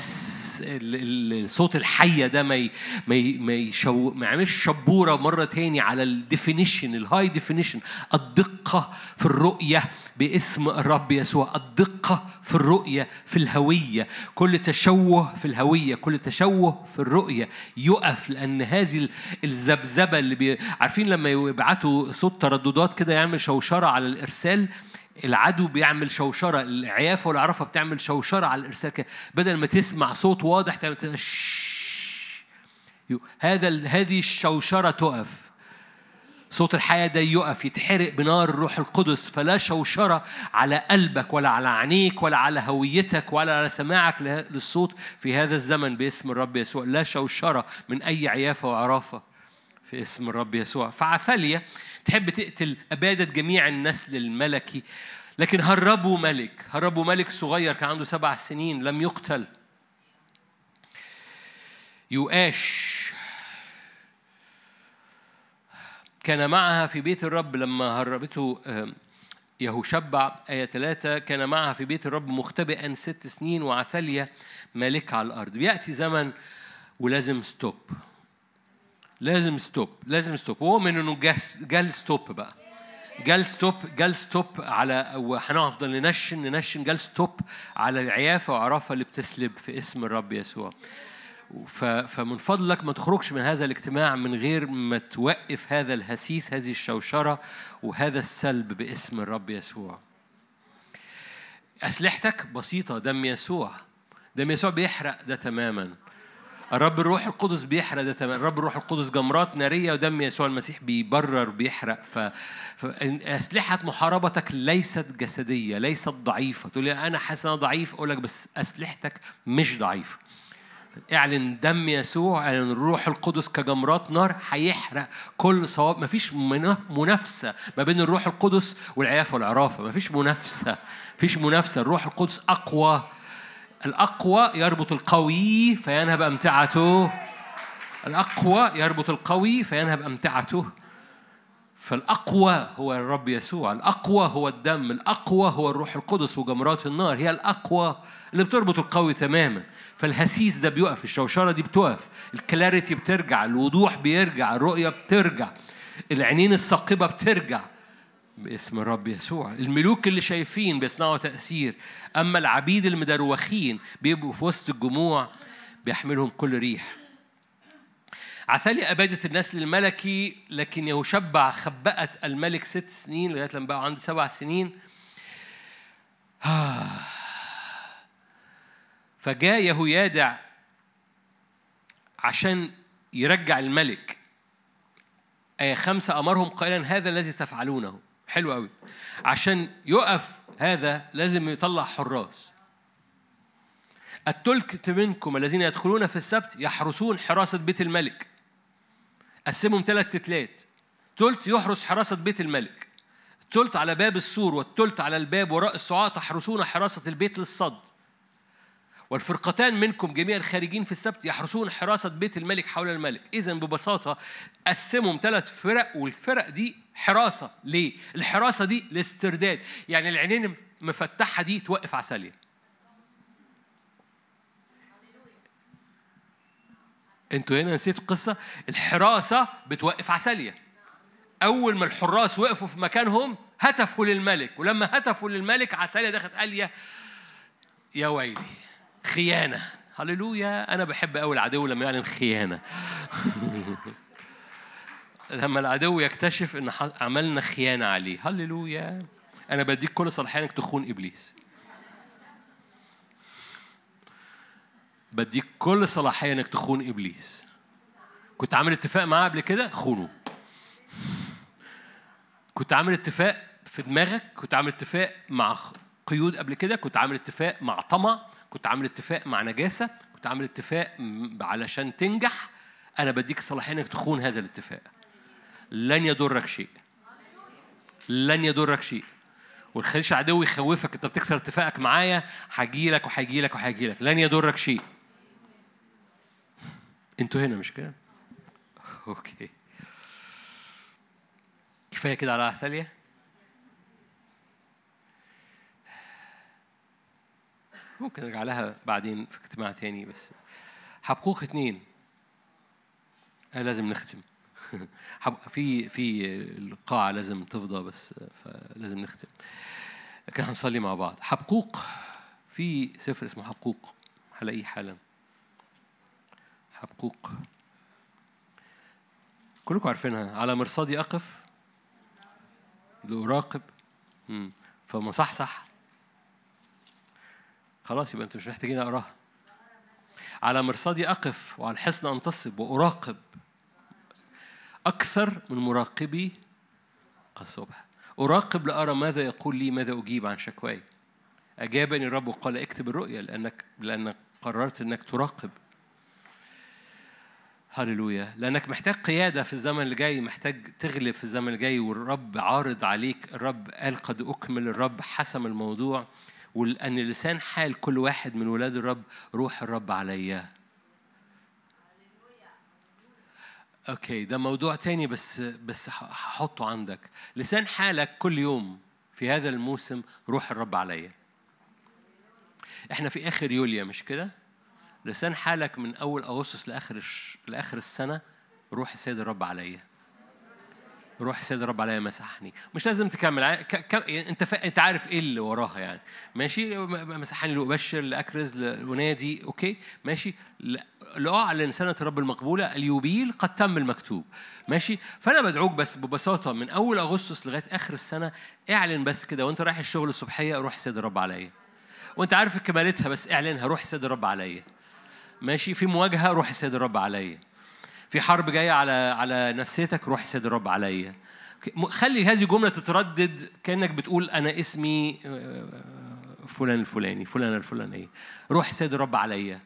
صوت الحية ده ما ي... ما ي... ما, يشو... ما يعملش شبورة مرة تاني على ال definition ال high definition الدقة في الرؤية الرؤية باسم الرب يسوع الدقة في الرؤية في الهوية. كل تشوه في الهوية كل تشوه في الرؤية يقف لأن هذه الذبذبة اللي بي... عارفين لما يبعتوا صوت ترددات كده يعمل شوشرة على الإرسال؟ العدو بيعمل شوشرة العيافة والعرفة بتعمل شوشرة على الإرسال كده. بدل ما تسمع صوت واضح تعمل هذا هذه الشوشرة تقف. صوت الحياة ده يقف يتحرق بنار الروح القدس. فلا شوشرة على قلبك ولا على عينيك ولا على هويتك ولا على سماعك للصوت في هذا الزمن باسم الرب يسوع. لا شوشرة من أي عيافة وعرافة في اسم الرب يسوع. فعفالية تحب تقتل أبادة جميع النسل الملكي. لكن هربوا ملك هربوا ملك صغير كان عنده سبع سنين لم يقتل. يؤاش كان معها في بيت الرب لما هربته يهوشبع آية ثلاثة كان معها في بيت الرب مختبئا ست سنين وعثاليا مالكة على الأرض. بيأتي زمن ولازم stop. لازم stop لازم stop. وهو من إنه جال stop بقى. جال stop جال stop على وهنفضل ننشن ننشن جال stop على العيافة وعرافة اللي بتسلب في اسم الرب يسوع. فمن فضلك ما تخرجش من هذا الاجتماع من غير ما توقف هذا الهسيس هذه الشوشرة وهذا السلب باسم الرب يسوع. أسلحتك بسيطة دم يسوع. دم يسوع بيحرق ده تماما. الرب الروح القدس بيحرق ده تماما. الرب الروح القدس جمرات نارية ودم يسوع المسيح بيبرر بيحرق. ف... فأسلحة محاربتك ليست جسدية ليست ضعيفة. تقول لي أنا حاسس أنا ضعيف؟ أقول لك بس أسلحتك مش ضعيفة. اعلن دم يسوع اعلن الروح القدس كجمرات نار هيحرق كل صواب. مفيش منافسة ما بين الروح القدس والعيافة والعرافة. مفيش منافسة. مفيش منافسة. الروح القدس أقوى. الأقوى يربط القوي فينهب أمتعته. الأقوى يربط القوي فينهب أمتعته. فالأقوى هو الرب يسوع. الأقوى هو الدم. الأقوى هو الروح القدس وجمرات النار. هي الأقوى اللي بتربط القوي تماما. فالهسيس ده بيقف الشوشرة دي بتقف الكلاريتي بترجع الوضوح بيرجع الرؤية بترجع العينين الثاقبة بترجع. باسم الرب يسوع. الملوك اللي شايفين بيصنعوا تأثير أما العبيد المدروخين بيبقوا في وسط الجموع بيحملهم كل ريح. عسالي أبادت النسل الملكي لكن يهوشبع خبأت الملك ست سنين لغاية لما بقى عنده سبع سنين. فجاء يهويادع عشان يرجع الملك. آية خمسة أمرهم قائلا هذا الذي تفعلونه. حلو قوي عشان يقف هذا لازم يطلع حراس. التلك منكم الذين يدخلون في السبت يحرسون حراسة بيت الملك. قسمهم ثلاث تتلات. تلت يحرس حراسة بيت الملك. التلت على باب السور والتلت على الباب وراء السعاة تحرسون حراسة البيت للصد. والفرقتان منكم جميع الخارجين في السبت يحرسون حراسة بيت الملك حول الملك. إذا ببساطة قسمهم ثلاث فرق والفرق دي حراسة. ليه؟ الحراسة دي الاسترداد يعني العينين مفتحة دي توقف عسالية أنتوا هنا نسيتوا القصة الحراسة بتوقف عسالية أول ما الحراس وقفوا في مكانهم هتفوا للملك. ولما هتفوا للملك عسالية دخلت قال يا ويلي. خيانة. هللويا. أنا بحب أوي العدو لما يعلن خيانة. لما العدو يكتشف إن عملنا خيانة عليه. هللويا. أنا بديك كل صلاحية إنك تخون إبليس. بديك كل صلاحية إنك تخون إبليس. كنت عامل اتفاق معاه قبل كده؟ خونه. كنت عامل اتفاق في دماغك؟ كنت عامل اتفاق مع قيود قبل كده؟ كنت عامل اتفاق مع طمع؟ كنت عامل اتفاق مع نجاسة كنت عامل اتفاق علشان تنجح أنا بديك الصلاحية إنك تخون هذا الاتفاق. لن يضرك شيء. لن يضرك شيء. والخليش العدو يخوفك أنت بتكسر اتفاقك معايا هجي لك وهجي لك وهجي لك لن يضرك شيء. أنتوا هنا مش كده؟ أوكي. كفاية كده على ثانية ممكن نرجع لها بعدين في اجتماع تاني بس حبقوق اتنين. أنا لازم نختم. في في القاعة لازم تفضى بس فلازم نختم. لكن هنصلي مع بعض. حبقوق في سفر اسمه حبقوق. هلاقيه حالا. حبقوق. كلكم عارفينها. على مرصادي أقف لأراقب. فمصحصح. خلاص يبقى أنتوا مش محتاجين أقراها. على مرصادي أقف وعلى الحصن أنتصب وأراقب أكثر من مراقبي الصبح. أراقب لأرى ماذا يقول لي ماذا أجيب عن شكواي. أجابني الرب وقال اكتب الرؤيا لأنك لانك قررت إنك تراقب. هللويا. لأنك محتاج قيادة في الزمن اللي جاي محتاج تغلب في الزمن اللي جاي والرب عارض عليك. الرب قال قد أكمل. الرب حسم الموضوع. ولأن لسان حال كل واحد من ولاد الرب روح الرب عليا. أوكي ده موضوع تاني بس بس هحطه عندك. لسان حالك كل يوم في هذا الموسم روح الرب عليا. إحنا في آخر يوليا مش كده؟ لسان حالك من أول أغسطس لآخر. لآخر السنة روح السيد الرب عليا. روح السيد الرب عليا مسحني. مش لازم تكمل. انت ف... انت عارف إيه اللي وراها يعني. ماشي؟ مسحني لأبشر لأكرز لأنادي أوكي؟ ماشي؟ لأعلن سنة الرب المقبولة. اليوبيل قد تم المكتوب. ماشي؟ فأنا بدعوك بس ببساطة من أول أغسطس لغاية آخر السنة اعلن بس كده. وأنت رايح الشغل الصبحية روح السيد الرب عليا. وأنت عارف كمالتها بس اعلنها. روح السيد الرب عليا. ماشي؟ في مواجهة روح السيد الرب عليا. في حرب جاية على على نفسيتك روح سيد الرب عليا. خلي هذه الجمله تتردد كأنك بتقول أنا اسمي آه، فلان الفلاني فلان الفلانية. روح سيد الرب عليا.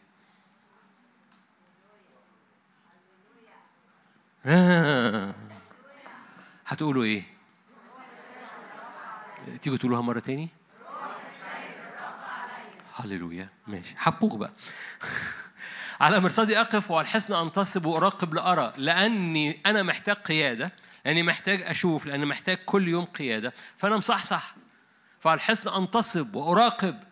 هتقولوا إيه؟ تيجوا تقولوها مرة تاني؟ هللويا. ماشي. حبوك بقى. على مرصدي أقف وعلى الحصن أنتصب وأراقب لأرى لأني أنا محتاج قيادة لأني محتاج أشوف لأني محتاج كل يوم قيادة. فأنا مصحصح. فعلى الحصن انتصب وأراقب.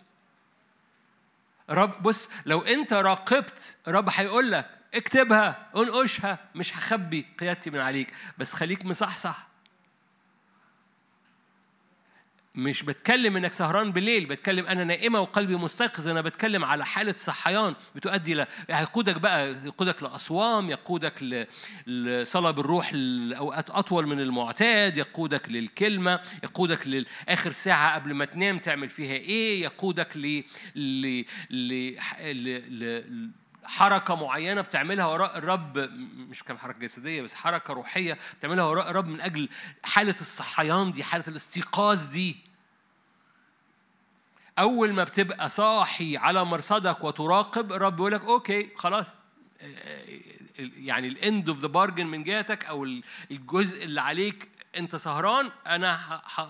رب بص لو أنت راقبت رب هيقول لك اكتبها انقشها مش هخبي قيادتي من عليك. بس خليك مصحصح. مش بتكلم إنك سهران بالليل بتكلم أنا نائمة وقلبي مستيقظ أنا بتكلم على حالة صحيان بتؤدي ل هيقودك بقى يقودك لأصوام يقودك لصلاة بالروح لأوقات أطول من المعتاد يقودك للكلمة يقودك لاخر ساعة قبل ما تنام تعمل فيها إيه يقودك ل ل ل, ل... حركة معينة بتعملها وراء الرب مش كان حركة جسدية بس حركة روحية بتعملها وراء الرب من أجل حالة الصحيان دي حالة الاستيقاظ دي. أول ما بتبقى صاحي على مرصدك وتراقب الرب بيقول لك okay خلاص. يعني ال end of the bargain من جهتك أو الجزء اللي عليك أنت سهران أنا ح...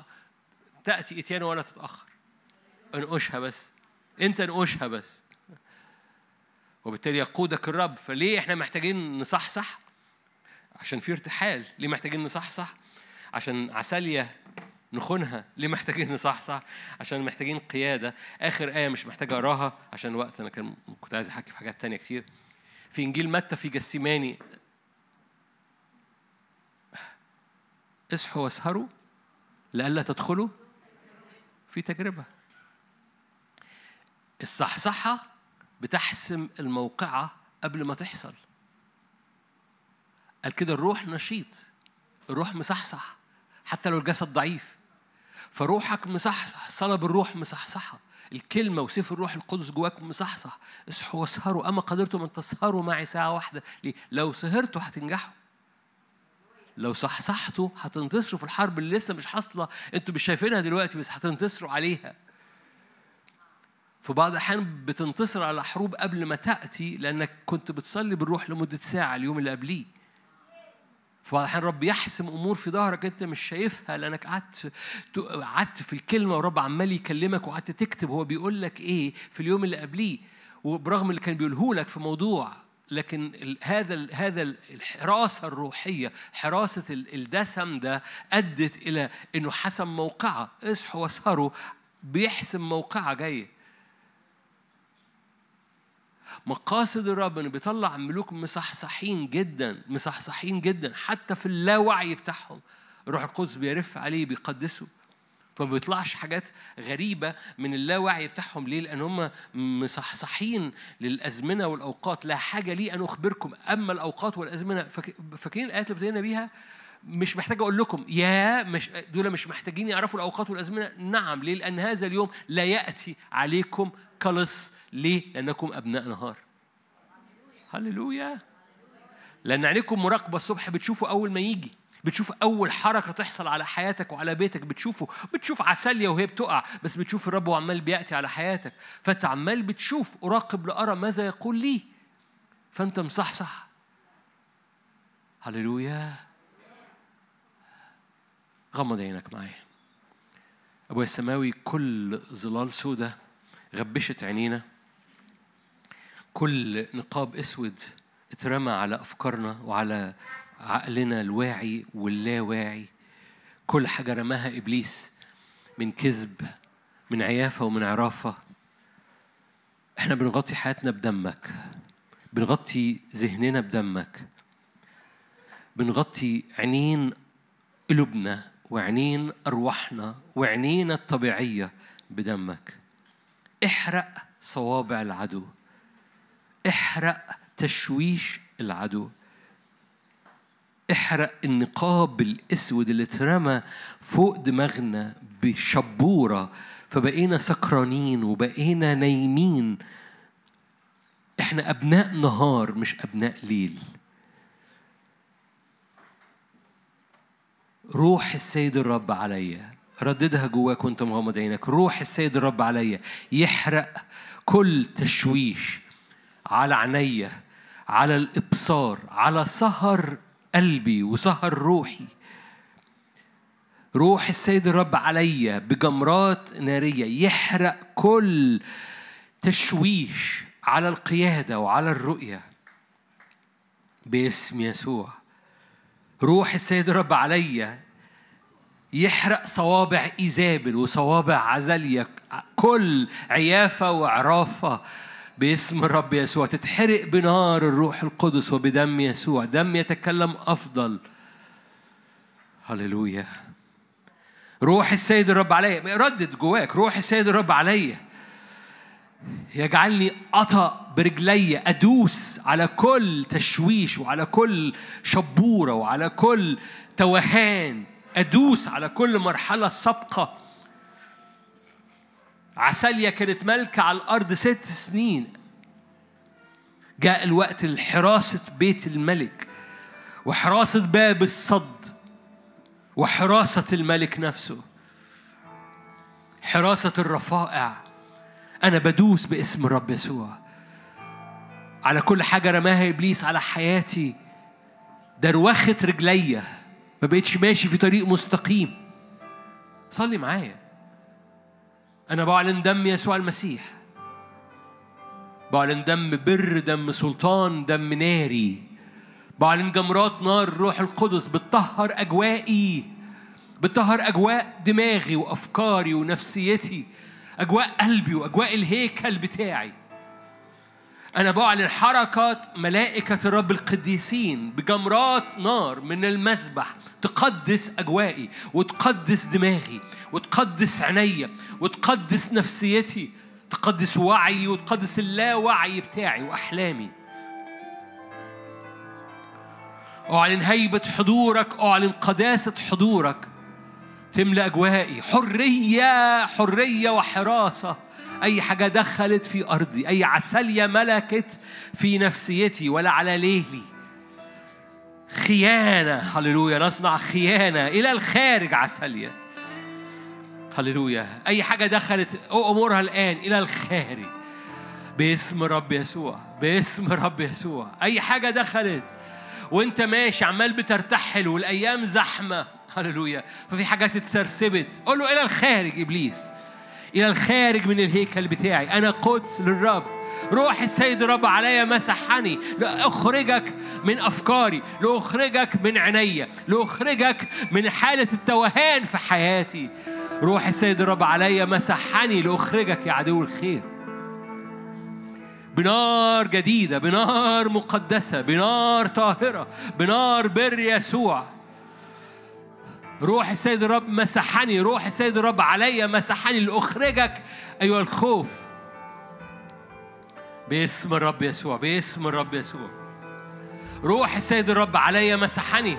تأتي إتيان ولا تتأخر. انقشها بس. أنت انقشها بس. وبالتالي يقودك الرب. فليه إحنا محتاجين نصحصح؟ عشان في ارتحال. ليه محتاجين نصحصح؟ عشان عسالية نخونها. ليه محتاجين نصحصح؟ عشان محتاجين قيادة. آخر آية مش محتاج أقراها عشان وقت أنا كان كنت عايز أحكي في حاجات تانية كتير. في إنجيل متى في جسيماني. اصحوا واسهروا لئلا تدخلوا في تجربة. الصحصحة بتحسم الموقعة قبل ما تحصل. قال كده الروح نشيط الروح مصحصح حتى لو الجسد ضعيف. فروحك مصحصح الصلاة بالروح مصحصحة الكلمة وسيف الروح القدس جواك مصحصح اصحوا واسهروا أما قدرتم أن تسهروا معي ساعة واحدة؟ ليه؟ لو سهرتوا هتنجحوا. لو صحصحتوا هتنتصروا في الحرب اللي لسه مش حاصلة. أنتوا مش شايفينها دلوقتي بس هتنتصروا عليها. في بعض الأحيان بتنتصر على حروب قبل ما تأتي لأنك كنت بتصلي بالروح لمدة ساعة اليوم اللي قبليه. في بعض الأحيان رب يحسم أمور في ظهرك أنت مش شايفها لأنك قعدت قعدت في الكلمة ورب عمال يكلمك وقعدت تكتب هو بيقول لك إيه في اليوم اللي قبليه. وبرغم اللي كان بيقوله لك في موضوع لكن هذا هذا الحراسة الروحية حراسة الدسم ده أدت إلى إنه حسم موقعه. اصحوا واسهروا بيحسم موقعه جاية مقاصد الرب إنه بيطلع ملوك مصحصحين جدا مصحصحين جدا حتى في اللاوعي بتاعهم. الروح القدس بيرف عليه بيقدسه. فما بيطلعش حاجات غريبة من اللاوعي بتاعهم. ليه؟ لأن هم مصحصحين للأزمنة والأوقات. لا حاجة لي أن أخبركم. أما الأوقات والأزمنة فاكرين الآيات اللي ابتدينا بيها؟ مش محتاج أقول لكم يا مش دول مش محتاجين يعرفوا الأوقات والأزمنة. نعم ليه؟ لأن هذا اليوم لا يأتي عليكم كلص. ليه؟ لأنكم أبناء نهار. هللويا. لأن عينيكم مراقبة الصبح بتشوفوا أول ما يجي بتشوف أول حركة تحصل على حياتك وعلى بيتك. بتشوفه بتشوف عسالية وهي بتقع بس بتشوف الرب وعمال بيأتي على حياتك. فأنت عمال بتشوف أراقب لأرى ماذا يقول لي. فأنت مصحصح. هللويا. غمض عينك معايا. أبويا السماوي كل ظلال سودة غبشت عينينا. كل نقاب أسود اترمى على أفكارنا وعلى عقلنا الواعي واللاواعي. كل حاجة رماها إبليس من كذب من عيافة ومن عرافة. إحنا بنغطي حياتنا بدمك بنغطي ذهننا بدمك بنغطي عينين قلوبنا وعينين أرواحنا وعينينا الطبيعية بدمك. احرق صوابع العدو. احرق تشويش العدو. احرق النقاب الأسود اللي اترمى فوق دماغنا بشبورة. فبقينا سكرانين وبقينا نايمين. إحنا أبناء نهار مش أبناء ليل. روح السيد الرب عليا رددها جواك وانت مغمض عينك. روح السيد الرب عليا يحرق كل تشويش على عينيا على الإبصار على سهر قلبي وسهر روحي. روح السيد الرب عليا بجمرات نارية يحرق كل تشويش على القيادة وعلى الرؤية. باسم يسوع. روح السيد الرب عليا يحرق صوابع إيزابل وصوابع عزليا كل عيافة وعرافة باسم الرب يسوع. تتحرق بنار الروح القدس وبدم يسوع. دم يتكلم أفضل. هللويا. روح السيد الرب عليا. ردد جواك. روح السيد الرب عليا. يجعلني أطأ برجلي أدوس على كل تشويش وعلى كل شبورة وعلى كل توهان أدوس على كل مرحلة سابقة. عساليا كانت ملكة على الأرض ست سنين. جاء الوقت لحراسة بيت الملك وحراسة باب الصد وحراسة الملك نفسه. حراسة الرفائع. أنا بدوس باسم الرب يسوع. على كل حاجة رماها إبليس على حياتي. دروخة رجليا ما بقتش ماشي في طريق مستقيم. صلي معايا. أنا بعلن دم يسوع المسيح. بعلن دم بر دم سلطان دم ناري. بعلن جمرات نار الروح القدس بتطهر أجوائي. بتطهر أجواء دماغي وأفكاري ونفسيتي. أجواء قلبي وأجواء الهيكل بتاعي. أنا بعلن حركة ملائكة الرب القديسين بجمرات نار من المسبح تقدس أجوائي وتقدس دماغي وتقدس عينيا وتقدس نفسيتي تقدس وعي وتقدس اللاوعي بتاعي وأحلامي. أعلن هيبة حضورك أعلن قداسة حضورك تملأ أجوائي حرية حرية وحراسة. أي حاجة دخلت في أرضي أي عسلية ملكت في نفسيتي ولا على ليلي. خيانة هللويا نصنع خيانة إلى الخارج عسلية. هللويا. أي حاجة دخلت أمورها الآن إلى الخارج. باسم رب يسوع باسم رب يسوع. أي حاجة دخلت وأنت ماشي عمال بترتحل والأيام زحمة. هللويا. ففي حاجات اتسرسبت. قول له إلى الخارج إبليس. إلى الخارج من الهيكل بتاعي. أنا قدس للرب. روح السيد الرب عليا مسحني. لأخرجك من أفكاري. لأخرجك من عينيا لأخرجك من حالة التوهان في حياتي. روح السيد الرب عليا مسحني. لأخرجك يا عدو الخير. بنار جديدة بنار مقدسة بنار طاهرة بنار بر يسوع. روح السيد الرب مسحني روح السيد الرب عليا مسحني لأخرجك أيها الخوف. باسم الرب يسوع باسم الرب يسوع. روح السيد الرب عليا مسحني.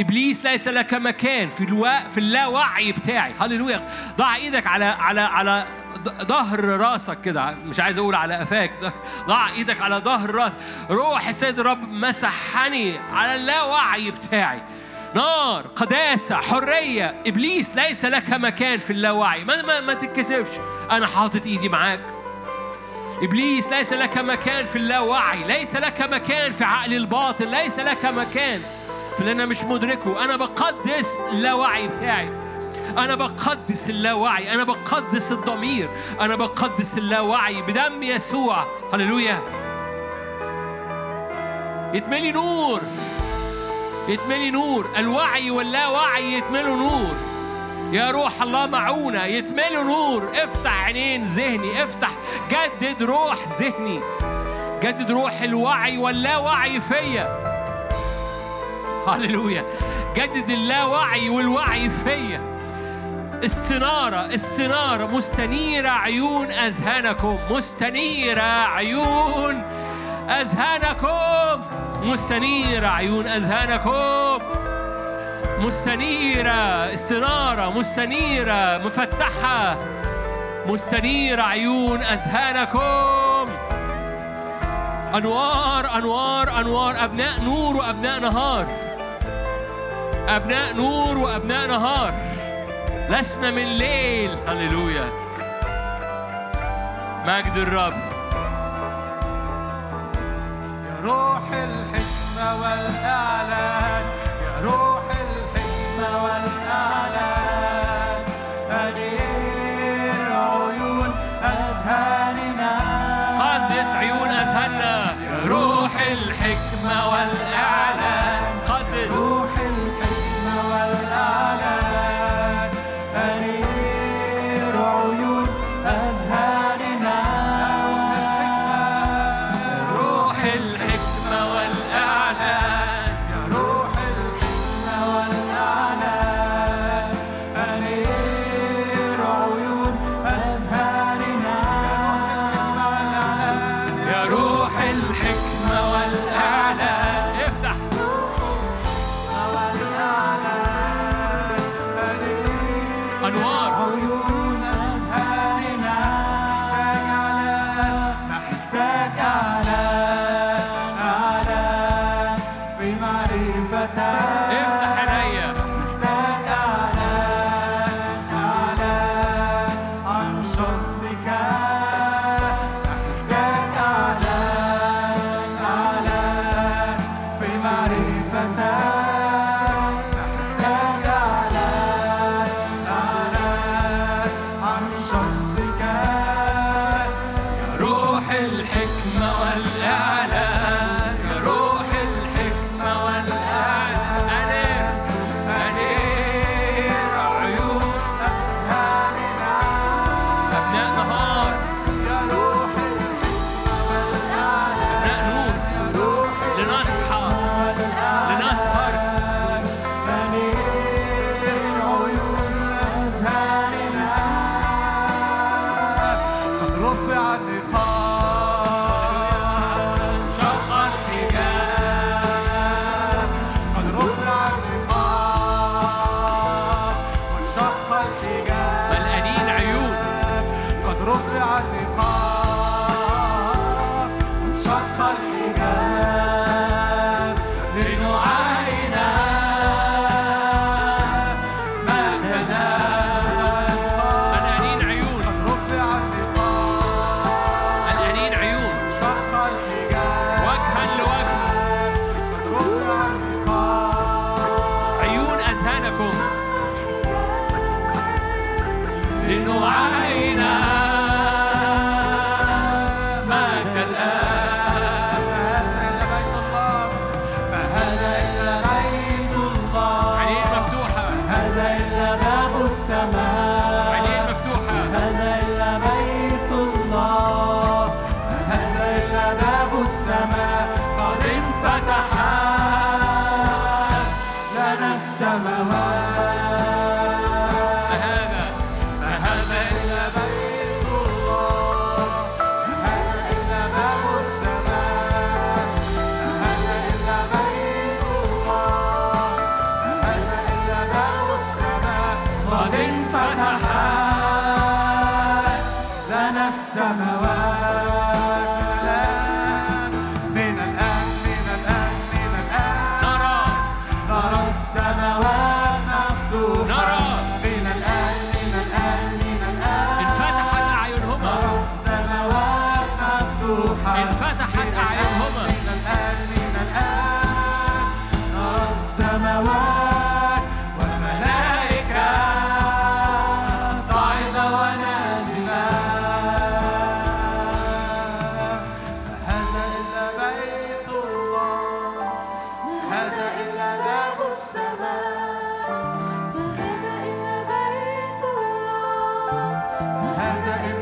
إبليس ليس لك مكان في الوا... في اللاوعي بتاعي. هللويا. ضع إيدك على على على ظهر راسك كده. مش عايز أقول على قفاك. ضع إيدك على ظهر راس. روح السيد الرب مسحني على اللاوعي بتاعي. نار قداسة حرية. إبليس ليس لك مكان في اللاوعي. ما, ما, ما تتكسفش. أنا حاطط إيدي معاك. إبليس ليس لك مكان في اللاوعي. ليس لك مكان في عقل الباطن. ليس لك مكان. في اللي أنا مش مدركه. أنا بقدس اللاوعي بتاعي. أنا بقدس اللاوعي. أنا بقدس الضمير. أنا بقدس اللاوعي بدم يسوع. هللويا. يتملي نور. يتملي نور الوعي واللاوعي يتملوا نور. يا روح الله معونا يتملوا نور. افتح عينين ذهني افتح جدد روح ذهني. جدد روح الوعي واللاوعي فيا. هللويا. جدد اللاوعي والوعي فيا. استنارة استنارة. مستنيرة عيون أذهانكم مستنيرة عيون أذهانكم. مستنيرة عيون أذهانكم. مستنيرة استنارة مستنيرة مفتحة. مستنيرة عيون أذهانكم. أنوار أنوار أنوار أبناء نور وأبناء نهار. أبناء نور وأبناء نهار. لسنا من ليل. هللويا. مجد الرب. يا روح الحكمة والإعلان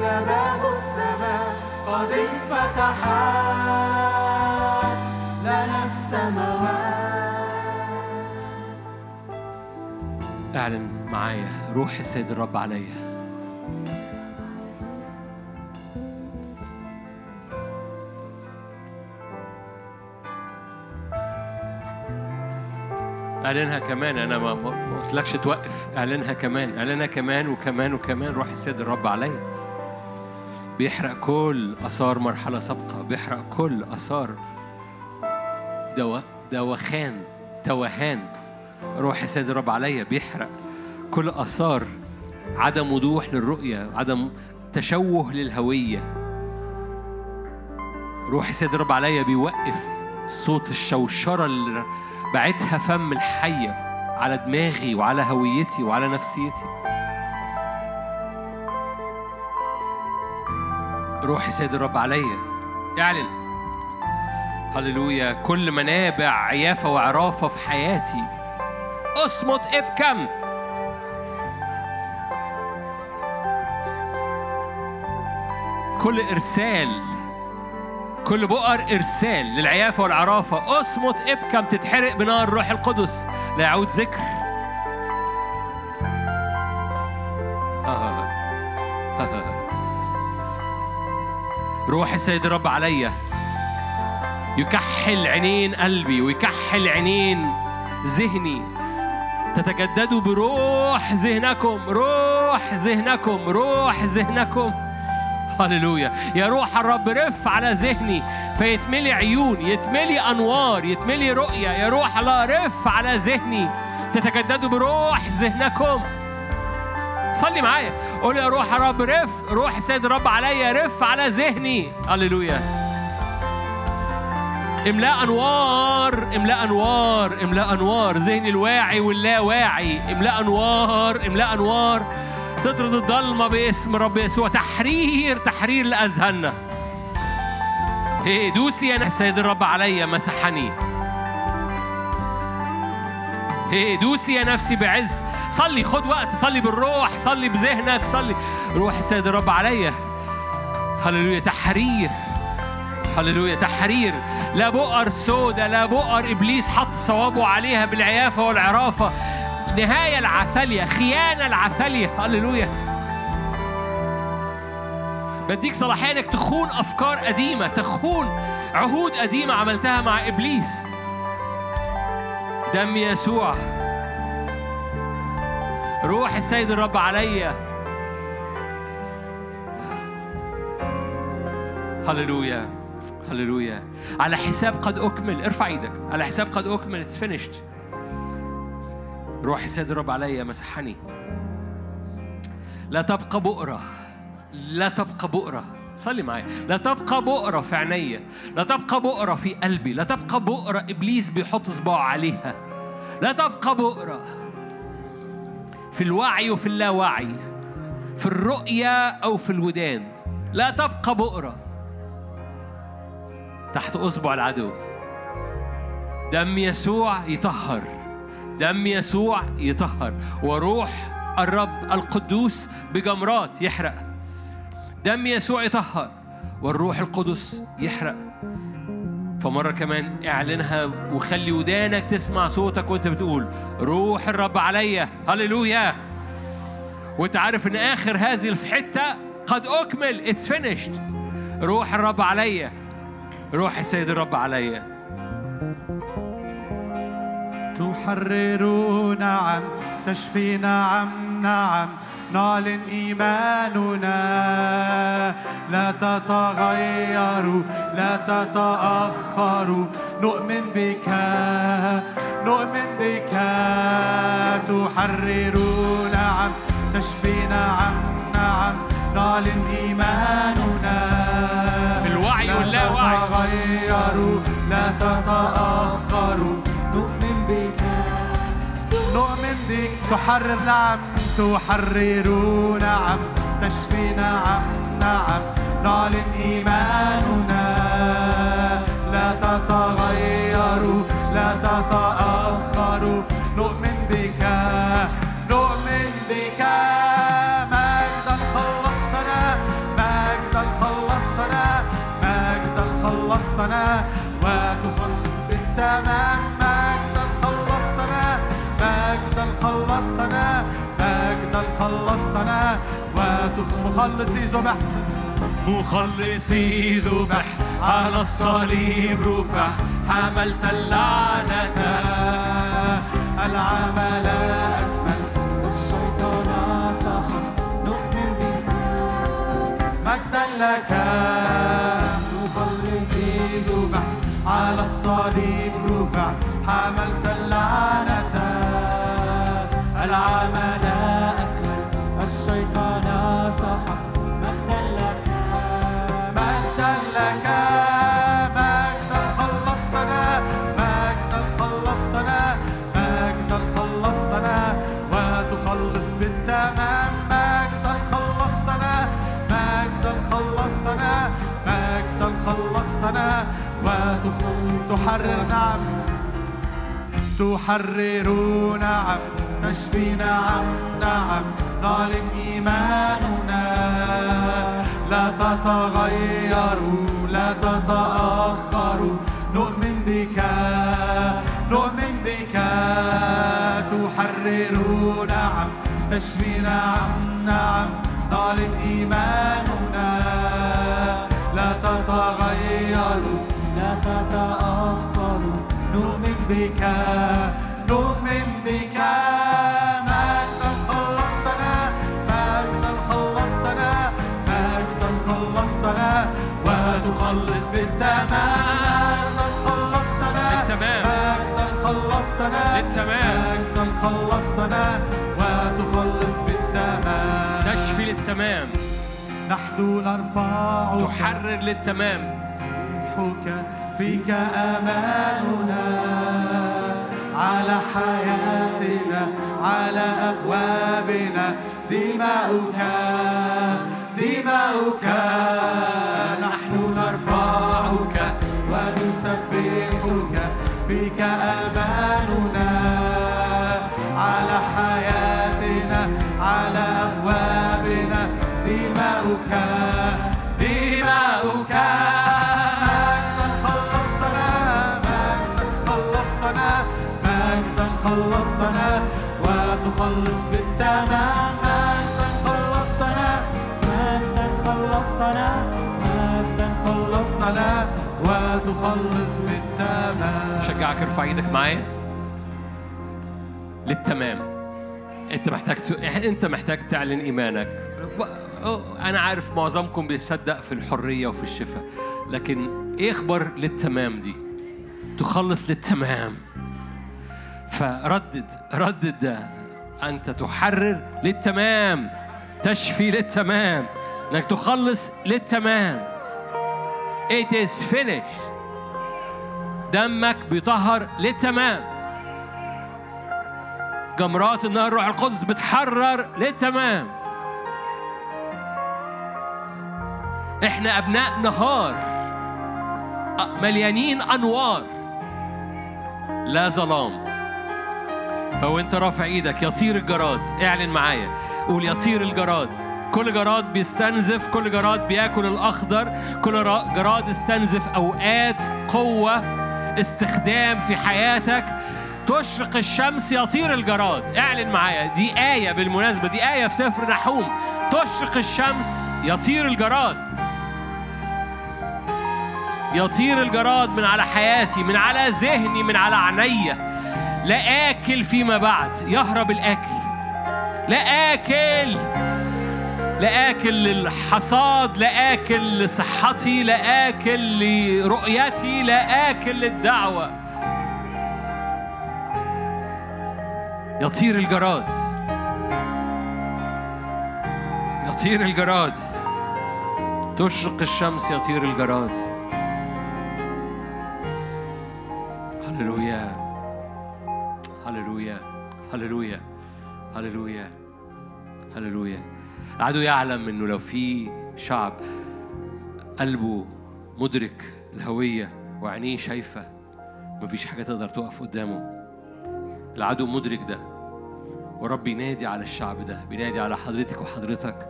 باب السماء قد انفتحت لنا السماوات. اعلن معايا. روح السيد الرب عليا. اعلنها كمان. أنا ما قلتلكش توقف. اعلنها كمان. اعلنها كمان وكمان وكمان. روح السيد الرب عليا. بيحرق كل آثار مرحلة سابقة بيحرق كل آثار. دوا دوخان توهان. روح السيد الرب عليا بيحرق كل آثار. عدم وضوح للرؤية عدم تشوه للهوية. روح السيد الرب عليا بيوقف صوت الشوشرة اللي بعتها فم الحية على دماغي وعلى هويتي وعلى نفسيتي. روح السيد الرب عليا. اعلن. هللويا. كل منابع عيافة وعرافة في حياتي. اصمت ابكم كل إرسال كل بؤر إرسال للعيافة والعرافة. اصمت ابكم تتحرق بنار الروح القدس. لا يعود ذكر. روح السيد الرب عليا يكحل عينين قلبي ويكحل عينين ذهني. تتجددوا بروح ذهنكم روح ذهنكم روح ذهنكم. هللويا. يا روح الرب رف على ذهني فيتملي عيون يتملي أنوار يتملي رؤيه يا روح الله رف على ذهني. تتجددوا بروح ذهنكم. صلي معايا. قول يا روح الرب رف. روح السيد الرب عليا رف على ذهني. هللويا. املاء أنوار املاء أنوار املاء أنوار. ذهني الواعي واللا واعي املاء أنوار املاء أنوار. تطرد الضلمه باسم رب يسوع. تحرير تحرير لأذهاننا. إيه دوسي أنا السيد الرب عليا مسحني. إيه دوسي يا نفسي بعز. صلي خد وقت صلي بالروح صلي بذهنك صلي. روح السيد الرب عليا هللويا تحرير. هللويا تحرير. لا بؤر سودة لا بؤر إبليس حط صوابه عليها بالعيافة والعرافة. نهاية العثاليه خيانة العثاليه هللويا. بديك صلاحية إنك تخون أفكار قديمة تخون عهود قديمة عملتها مع إبليس. دم يسوع. روح السيد الرب عليا هللويا. هللويا. على حساب قد أكمل. ارفع إيدك. على حساب قد أكمل. اتس finished. روح السيد الرب عليا مسحني. لا تبقى بؤرة. لا تبقى بؤرة. صلي معايا. لا تبقى بؤرة في عينيا لا تبقى بؤرة في قلبي. لا تبقى بؤرة إبليس بيحط صباعه عليها. لا تبقى بؤرة. في الوعي وفي اللاوعي في الرؤية أو في الودان. لا تبقى بؤرة تحت أصبع العدو. دم يسوع يطهر دم يسوع يطهر. وروح الرب القدوس بجمرات يحرق. دم يسوع يطهر والروح القدس يحرق. فمرة كمان اعلنها وخلي ودانك تسمع صوتك وانت بتقول روح الرب عليا هللويا. وانت عارف إن آخر هذه الحتة قد أكمل اتس finished. روح الرب عليا روح السيد الرب عليا تحرر نعم تشفي نعم نعم. نعلن إيماننا. لا تتغير لا تتأخر نؤمن بك نؤمن بك. تحرر نعم تشفي نعم نعم. نعلن إيماننا. في الوعي لا واللاوعي. تتغير لا تتأخر بك تحرر نعم تحرر نعم تشفي نعم نعم. نعلن إيماننا لا تتغير لا تتأخر ومخلصي ذبحت مخلصي ذبح على الصليب رفع. حملت اللعنة. العمل أكمل. الشيطان سحر. نؤمن بك. مجدا لك. مخلصي ذبح على الصليب رفع. حملت اللعنة. العمل تحرر نعم. تحرر نعم. تشفي نعم. نعم. نعلن إيماننا. لا تتغير لا تتأخر نؤمن بك. نؤمن بك. تحرر نعم. تشفي نعم. نعم. نعلن إيماننا. لا تتغير تتأخر نؤمن بك نؤمن بك. مجدا خلصتنا مجدا خلصتنا مجدا خلصتنا. وتخلص بالتمام. مجدا خلصتنا. مجدا خلصتنا. مجدا خلصتنا. وتخلص بالتمام. تشفي للتمام. نحن نرفعك. تحرر للتمام. روحك فيك أماننا على حياتنا على أبوابنا. دماؤك دماؤك نحن نرفعك ونسبحك. فيك أماننا وتخلص بالتمام مجدا خلصتنا. مجدا خلصتنا. مجدا خلصتنا وتخلص بالتمام شجعك ارفع إيدك معايا. للتمام. انت محتاج ت... انت محتاج تعلن ايمانك. أنا عارف معظمكم بيصدق في الحرية وفي الشفاء. لكن إيه أخبار للتمام دي؟ تخلص للتمام. فردد ردد ده. أنت تحرر للتمام تشفي للتمام إنك تخلص للتمام. It is finished. دمك بيطهر للتمام. جمرات النار روح القدس بتحرر للتمام. إحنا أبناء نهار. أ- مليانين أنوار. لا ظلام. فوانت رافع إيدك يطير الجراد. اعلن معايا. قول يطير الجراد. كل جراد بيستنزف كل جراد بياكل الأخضر. كل را- جراد استنزف أوقات قوة استخدام في حياتك. تشرق الشمس يطير الجراد. اعلن معايا. دي آية بالمناسبة. دي آية في سفر نحوم. تشرق الشمس يطير الجراد. يطير الجراد من على حياتي من على ذهني من على عينيا. لا آكل فيما بعد يهرب الأكل. لا آكل. لا آكل للحصاد لا آكل لصحتي لا آكل لرؤيتي لا آكل للدعوة يطير الجراد. يطير الجراد. تشرق الشمس يطير الجراد. هللويا. هللويا. هللويا. العدو يعلم إنه لو في شعب قلبه مدرك الهوية وعينيه شايفة مفيش حاجة تقدر تقف قدامه. العدو مدرك ده. ورب ينادي على الشعب ده بينادي على حضرتك وحضرتك.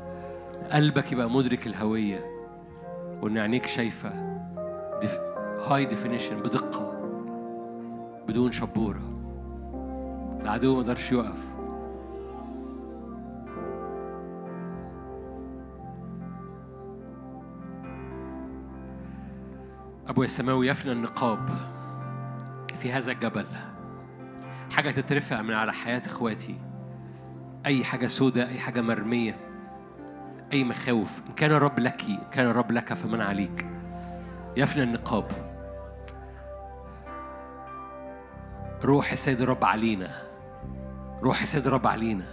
قلبك يبقى مدرك الهوية وإن عينيك شايفة. هاي ديفينيشن بدقة بدون شبورة. العدو ما قدرش يقف أبويا السماوي يفنى النقاب في هذا الجبل. حاجة تترفع من على حياة إخواتي. أي حاجة سوداء أي حاجة مرمية أي مخاوف. إن كان الرب لك إن كان الرب لك فمن عليك. يفنى النقاب. روح السيد الرب علينا. روح السيد الرب علينا.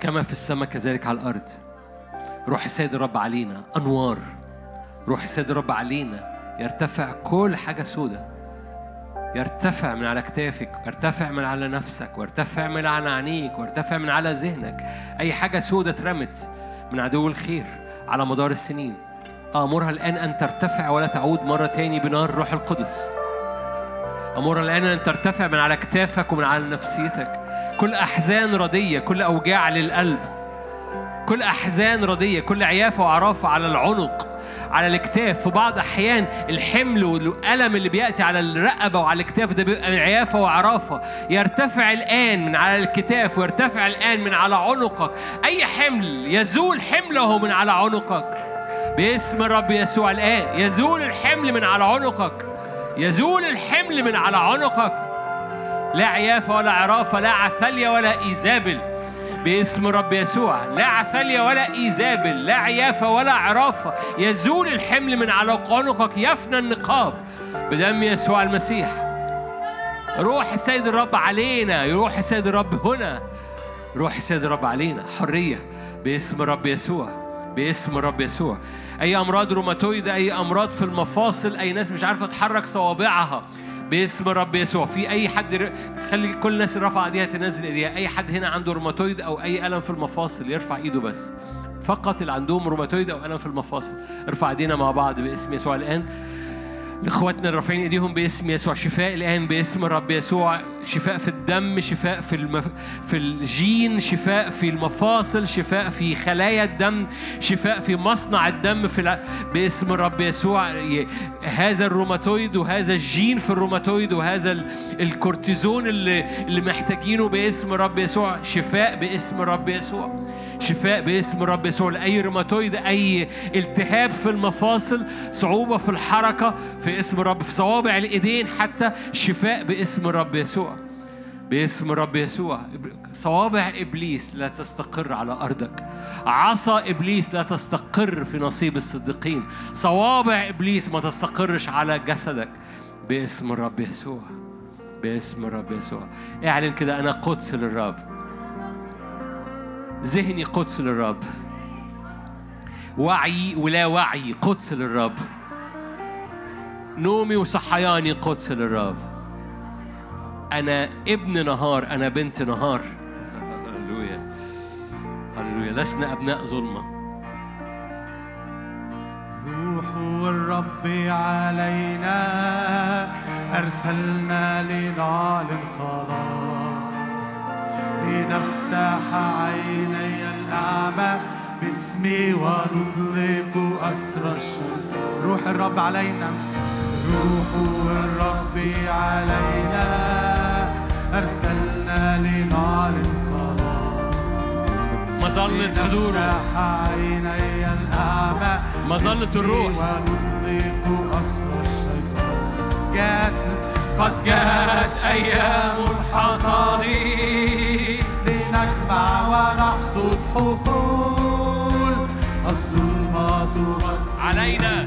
كما في السماء كذلك على الأرض. روح السيد الرب علينا أنوار. روح السيد الرب علينا يرتفع كل حاجة سوداء يرتفع من على كتافك يرتفع من على نفسك ويرتفع من على عينيك ويرتفع من على ذهنك. أي حاجة سودة اترمت من عدو الخير على مدار السنين. أمرها الآن أن ترتفع ولا تعود مرة تاني بنار الروح القدس. أمرها الآن أن ترتفع من على كتافك ومن على نفسيتك. كل أحزان ردية كل أوجاع للقلب. كل أحزان ردية كل عيافة وعرافة على العنق على الاكتاف في بعض أحيان الحمل والألم اللي بيأتي على الرقبة وعلى الاكتاف ده بيبقى من عيافة وعرافة يرتفع الآن من على الكتاف ويرتفع الآن من على عنقك. أي حمل يزول حمله من على عنقك. باسم الرب يسوع الآن يزول الحمل من على عنقك. يزول الحمل من على عنقك. لا عيافة ولا عرافة لا عثالية ولا إيزابل. باسم رب يسوع. لا عثالية ولا إيزابل. لا عيافة ولا عرافة يزول الحمل من على عنقك. يفنى النقاب بدم يسوع المسيح. روح السيد الرب علينا. روح السيد الرب هنا. روح السيد الرب علينا. حرية. باسم رب يسوع. باسم رب يسوع. أي أمراض روماتويد أي أمراض في المفاصل أي ناس مش عارفة تحرك صوابعها. باسم رب يسوع. في أي حد. خلي كل الناس اللي رفع ايديها تنزل إيديها. أي حد هنا عنده روماتويد أو أي ألم في المفاصل يرفع إيده بس. فقط اللي عندهم روماتويد أو ألم في المفاصل. ارفع إيدينا مع بعض باسم يسوع. الآن لاخواتنا اللي رافعين إيديهم باسم يسوع. شفاء الآن باسم الرب يسوع. شفاء في الدم شفاء في المف... في الجين شفاء في المفاصل شفاء في خلايا الدم شفاء في مصنع الدم في الع... باسم الرب يسوع. هذا الروماتويد وهذا الجين في الروماتويد وهذا ال... الكورتيزون اللي اللي محتاجينه باسم الرب يسوع. شفاء باسم الرب يسوع. شفاء باسم الرب يسوع لأي روماتويد أي التهاب في المفاصل صعوبة في الحركة في اسم الرب في صوابع الإيدين حتى شفاء باسم الرب يسوع. باسم الرب يسوع. صوابع إبليس لا تستقر على أرضك. عصا إبليس لا تستقر في نصيب الصديقين. صوابع إبليس ما تستقرش على جسدك. باسم الرب يسوع. باسم الرب يسوع. اعلن كده أنا قدس للرب. ذهني قدس للرب. وعي ولا وعي قدس للرب. نومي وصحياني قدس للرب. أنا ابن نهار أنا بنت نهار. هللويا. هللويا. لسنا أبناء ظلمة. الرب علينا أرسلنا لنعلن خلاص لنفتح عيني الأعمى باسمي ونطلق أسر الشر روح الرب علينا. روح الرب علينا. أرسلنا لنعلن خلاص مظلة حضوره عيني الأعمى مظلة الروح. ونطلق أسر الشيطان. جاءت قد جاءت أيام الحصاد لنجمع ونحصد حقول الظلمات علينا.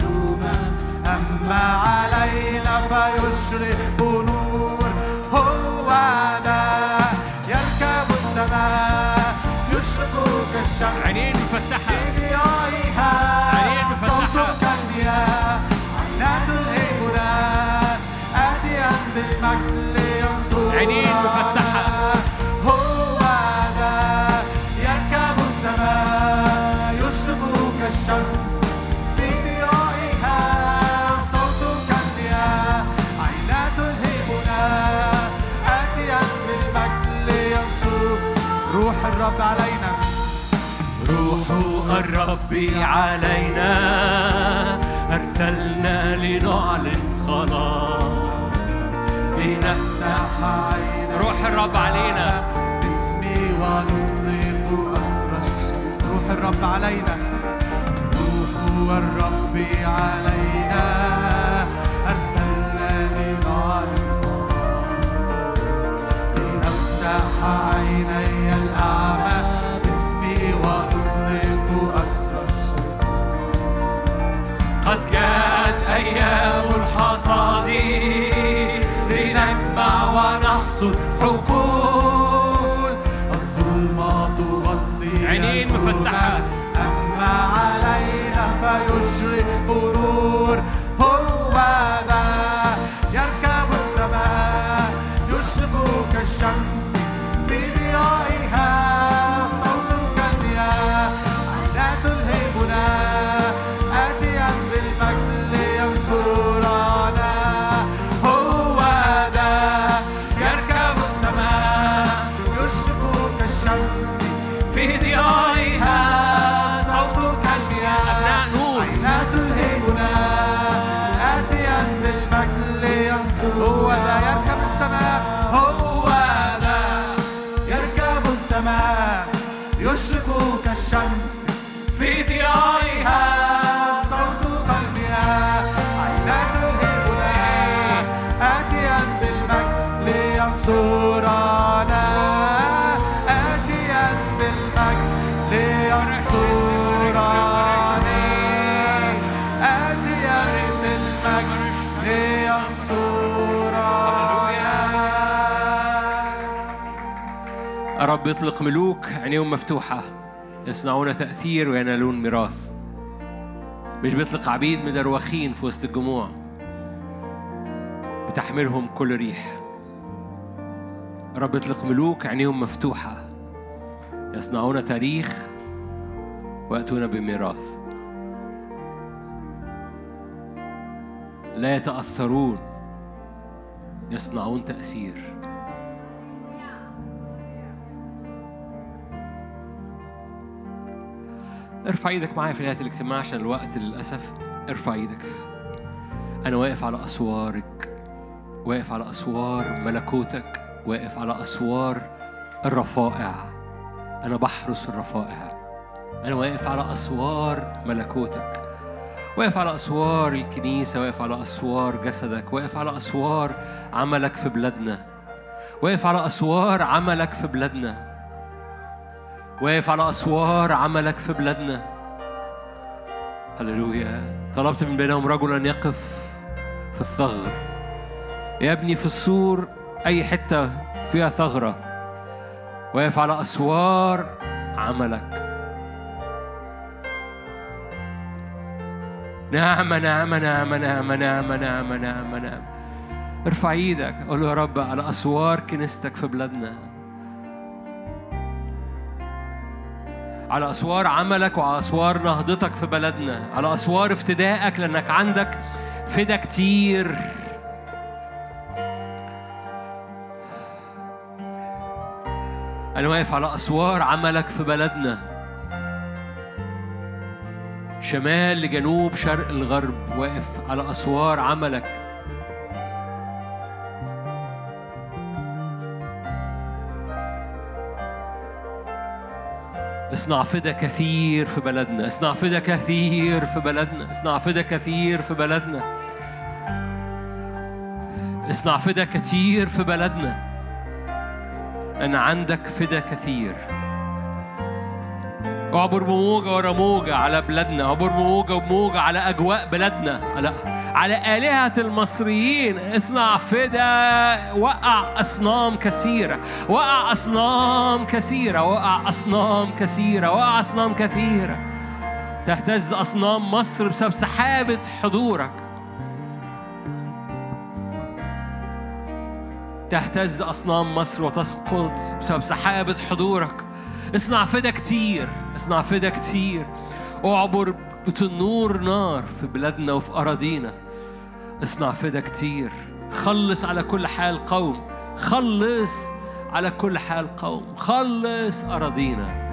أما علينا فيشرق نور هو ذا يركب السماء يشرق كالشمس. الرب علينا أرسلنا لنعلن خلاص. لنفتح نفتح عينا روح الرب علينا. باسمي ونطلق أسر الشر روح الرب علينا. روح الرب علينا. أرسلنا لنعلن خلاص. لنفتح عيني ونحصد حكومة لينصرنا رب يطلق ملوك عينيهم مفتوحة يصنعون تأثير وينالون ميراث. مش بيطلق عبيد مدروخين في وسط الجموع. بتحملهم كل ريح. رب يطلق ملوك عينيهم مفتوحة. يصنعون تاريخ ويأتون بميراث. لا يتأثرون يصنعون تأثير. ارفع إيدك معايا في نهاية الاجتماع عشان الوقت للأسف. ارفع إيدك. أنا واقف على أسوارك. واقف على أسوار ملكوتك. واقف على أسوار الرفائع. أنا بحرس الرفائع. أنا واقف على أسوار ملكوتك. واقف على أسوار الكنيسة. واقف على أسوار جسدك. واقف على أسوار عملك في بلادنا. واقف على أسوار عملك في بلادنا. واقف على أسوار عملك في بلادنا. هللويا. طلبت من بينهم رجلا يقف في الثغر. يبني في السور أي حتة فيها ثغرة. واقف على أسوار عملك. نعمة نعمة نعمة نعمة نعمة نعمة نعمة نعمة ارفع إيدك. قول له يا رب على أسوار كنيستك في بلادنا. على أسوار عملك وعلى أسوار نهضتك في بلدنا على أسوار افتدائك لأنك عندك فدا كتير. أنا واقف على أسوار عملك في بلدنا. شمال لجنوب شرق الغرب واقف على أسوار عملك. اصنع فدا كثير في بلدنا اصنع فدا كثير في بلدنا اصنع فدا كثير في بلدنا. اصنع فدا كتير في بلدنا. أن عندك فدا كثير. اعبر بموجة ورا موجة على بلادنا اعبر بموجة وموجة على أجواء بلادنا. على على آلهة المصريين اصنع فدا وقع أصنام كثيرة. وقع أصنام كثيرة وقع أصنام كثيرة وقع أصنام كثيرة. تهتز أصنام مصر بسبب سحابة حضورك. تهتز أصنام مصر وتسقط بسبب سحابة حضورك. اصنع فدا كتير اصنع فدا كتير. اعبر بتنور نار في بلادنا وفي أراضينا. اصنع فدا كتير. خلص على كل حال قوم. خلص على كل حال قوم. خلص أراضينا.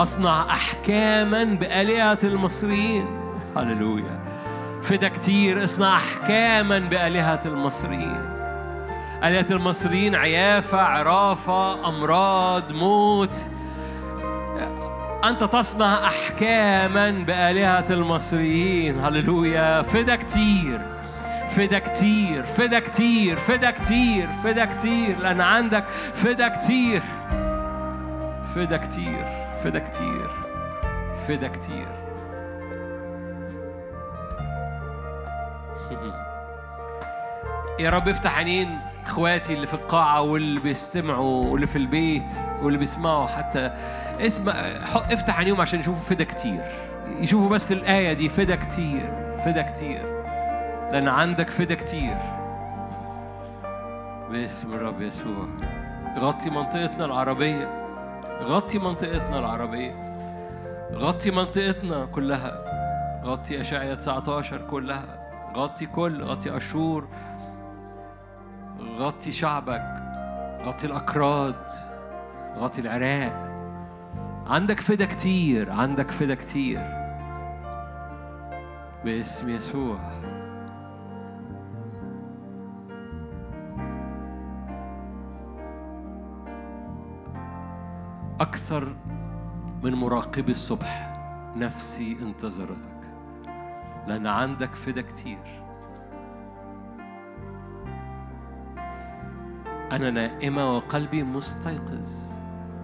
أصنع أحكاما بآلهة المصريين. هللويا. فدا كتير اصنع أحكاما بآلهة المصريين. آلهة المصريين عيافة عرافة أمراض موت. أنت تصنع أحكاما بآلهة المصريين. هللويا. فدا كتير فدا كتير فدا كتير فدا كتير فدا كتير. لأن عندك فدا كتير. فدا كتير فدا كتير فدا كتير. يا رب افتح عينين إخواتي اللي في القاعة واللي بيستمعوا واللي في البيت واللي بيسمعوا حتى. اسمع افتح عينيهم عشان يشوفوا فدا كتير. يشوفوا بس الآية دي فدا كتير فدا كتير. لأن عندك فدا كتير. باسم الرب يسوع. غطي منطقتنا العربية. غطي منطقتنا العربية. غطي منطقتنا كلها. غطي أشعية 19 كلها. غطي كل غطي أشور. غطي شعبك غطي الأكراد غطي العراق. عندك فدا كتير عندك فدا كتير. باسم يسوع. أكثر من مراقبي الصبح نفسي انتظرتك لأن عندك فدا كتير. أنا نائمة وقلبي مستيقظ.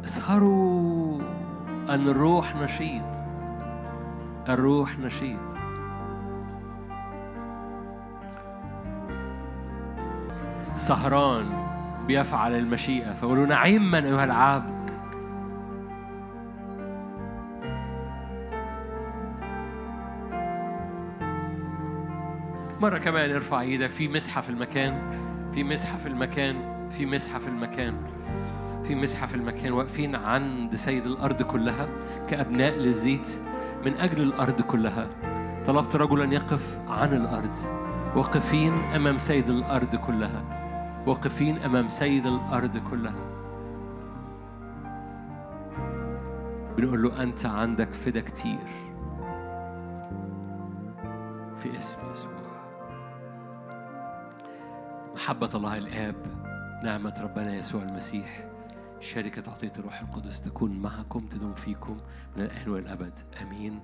اسهروا أن الروح نشيط. الروح نشيط. سهران بيفعل المشيئة فقولوا نعما أيها العبد. مرة كمان ارفع إيدك في مسحة في المكان في مسحة في المكان. في مسحة في المكان في مسحة في المكان واقفين عند سيد الأرض كلها كأبناء للزيت من أجل الأرض كلها. طلبت رجلا يقف عن الأرض واقفين أمام سيد الأرض كلها واقفين أمام سيد الأرض كلها. بنقول له أنت عندك فدا كتير في اسم يسوع. محبة الله الآب نعمة ربنا يسوع المسيح شركة عطية الروح القدس تكون معكم تدوم فيكم من الآن والأبد. آمين.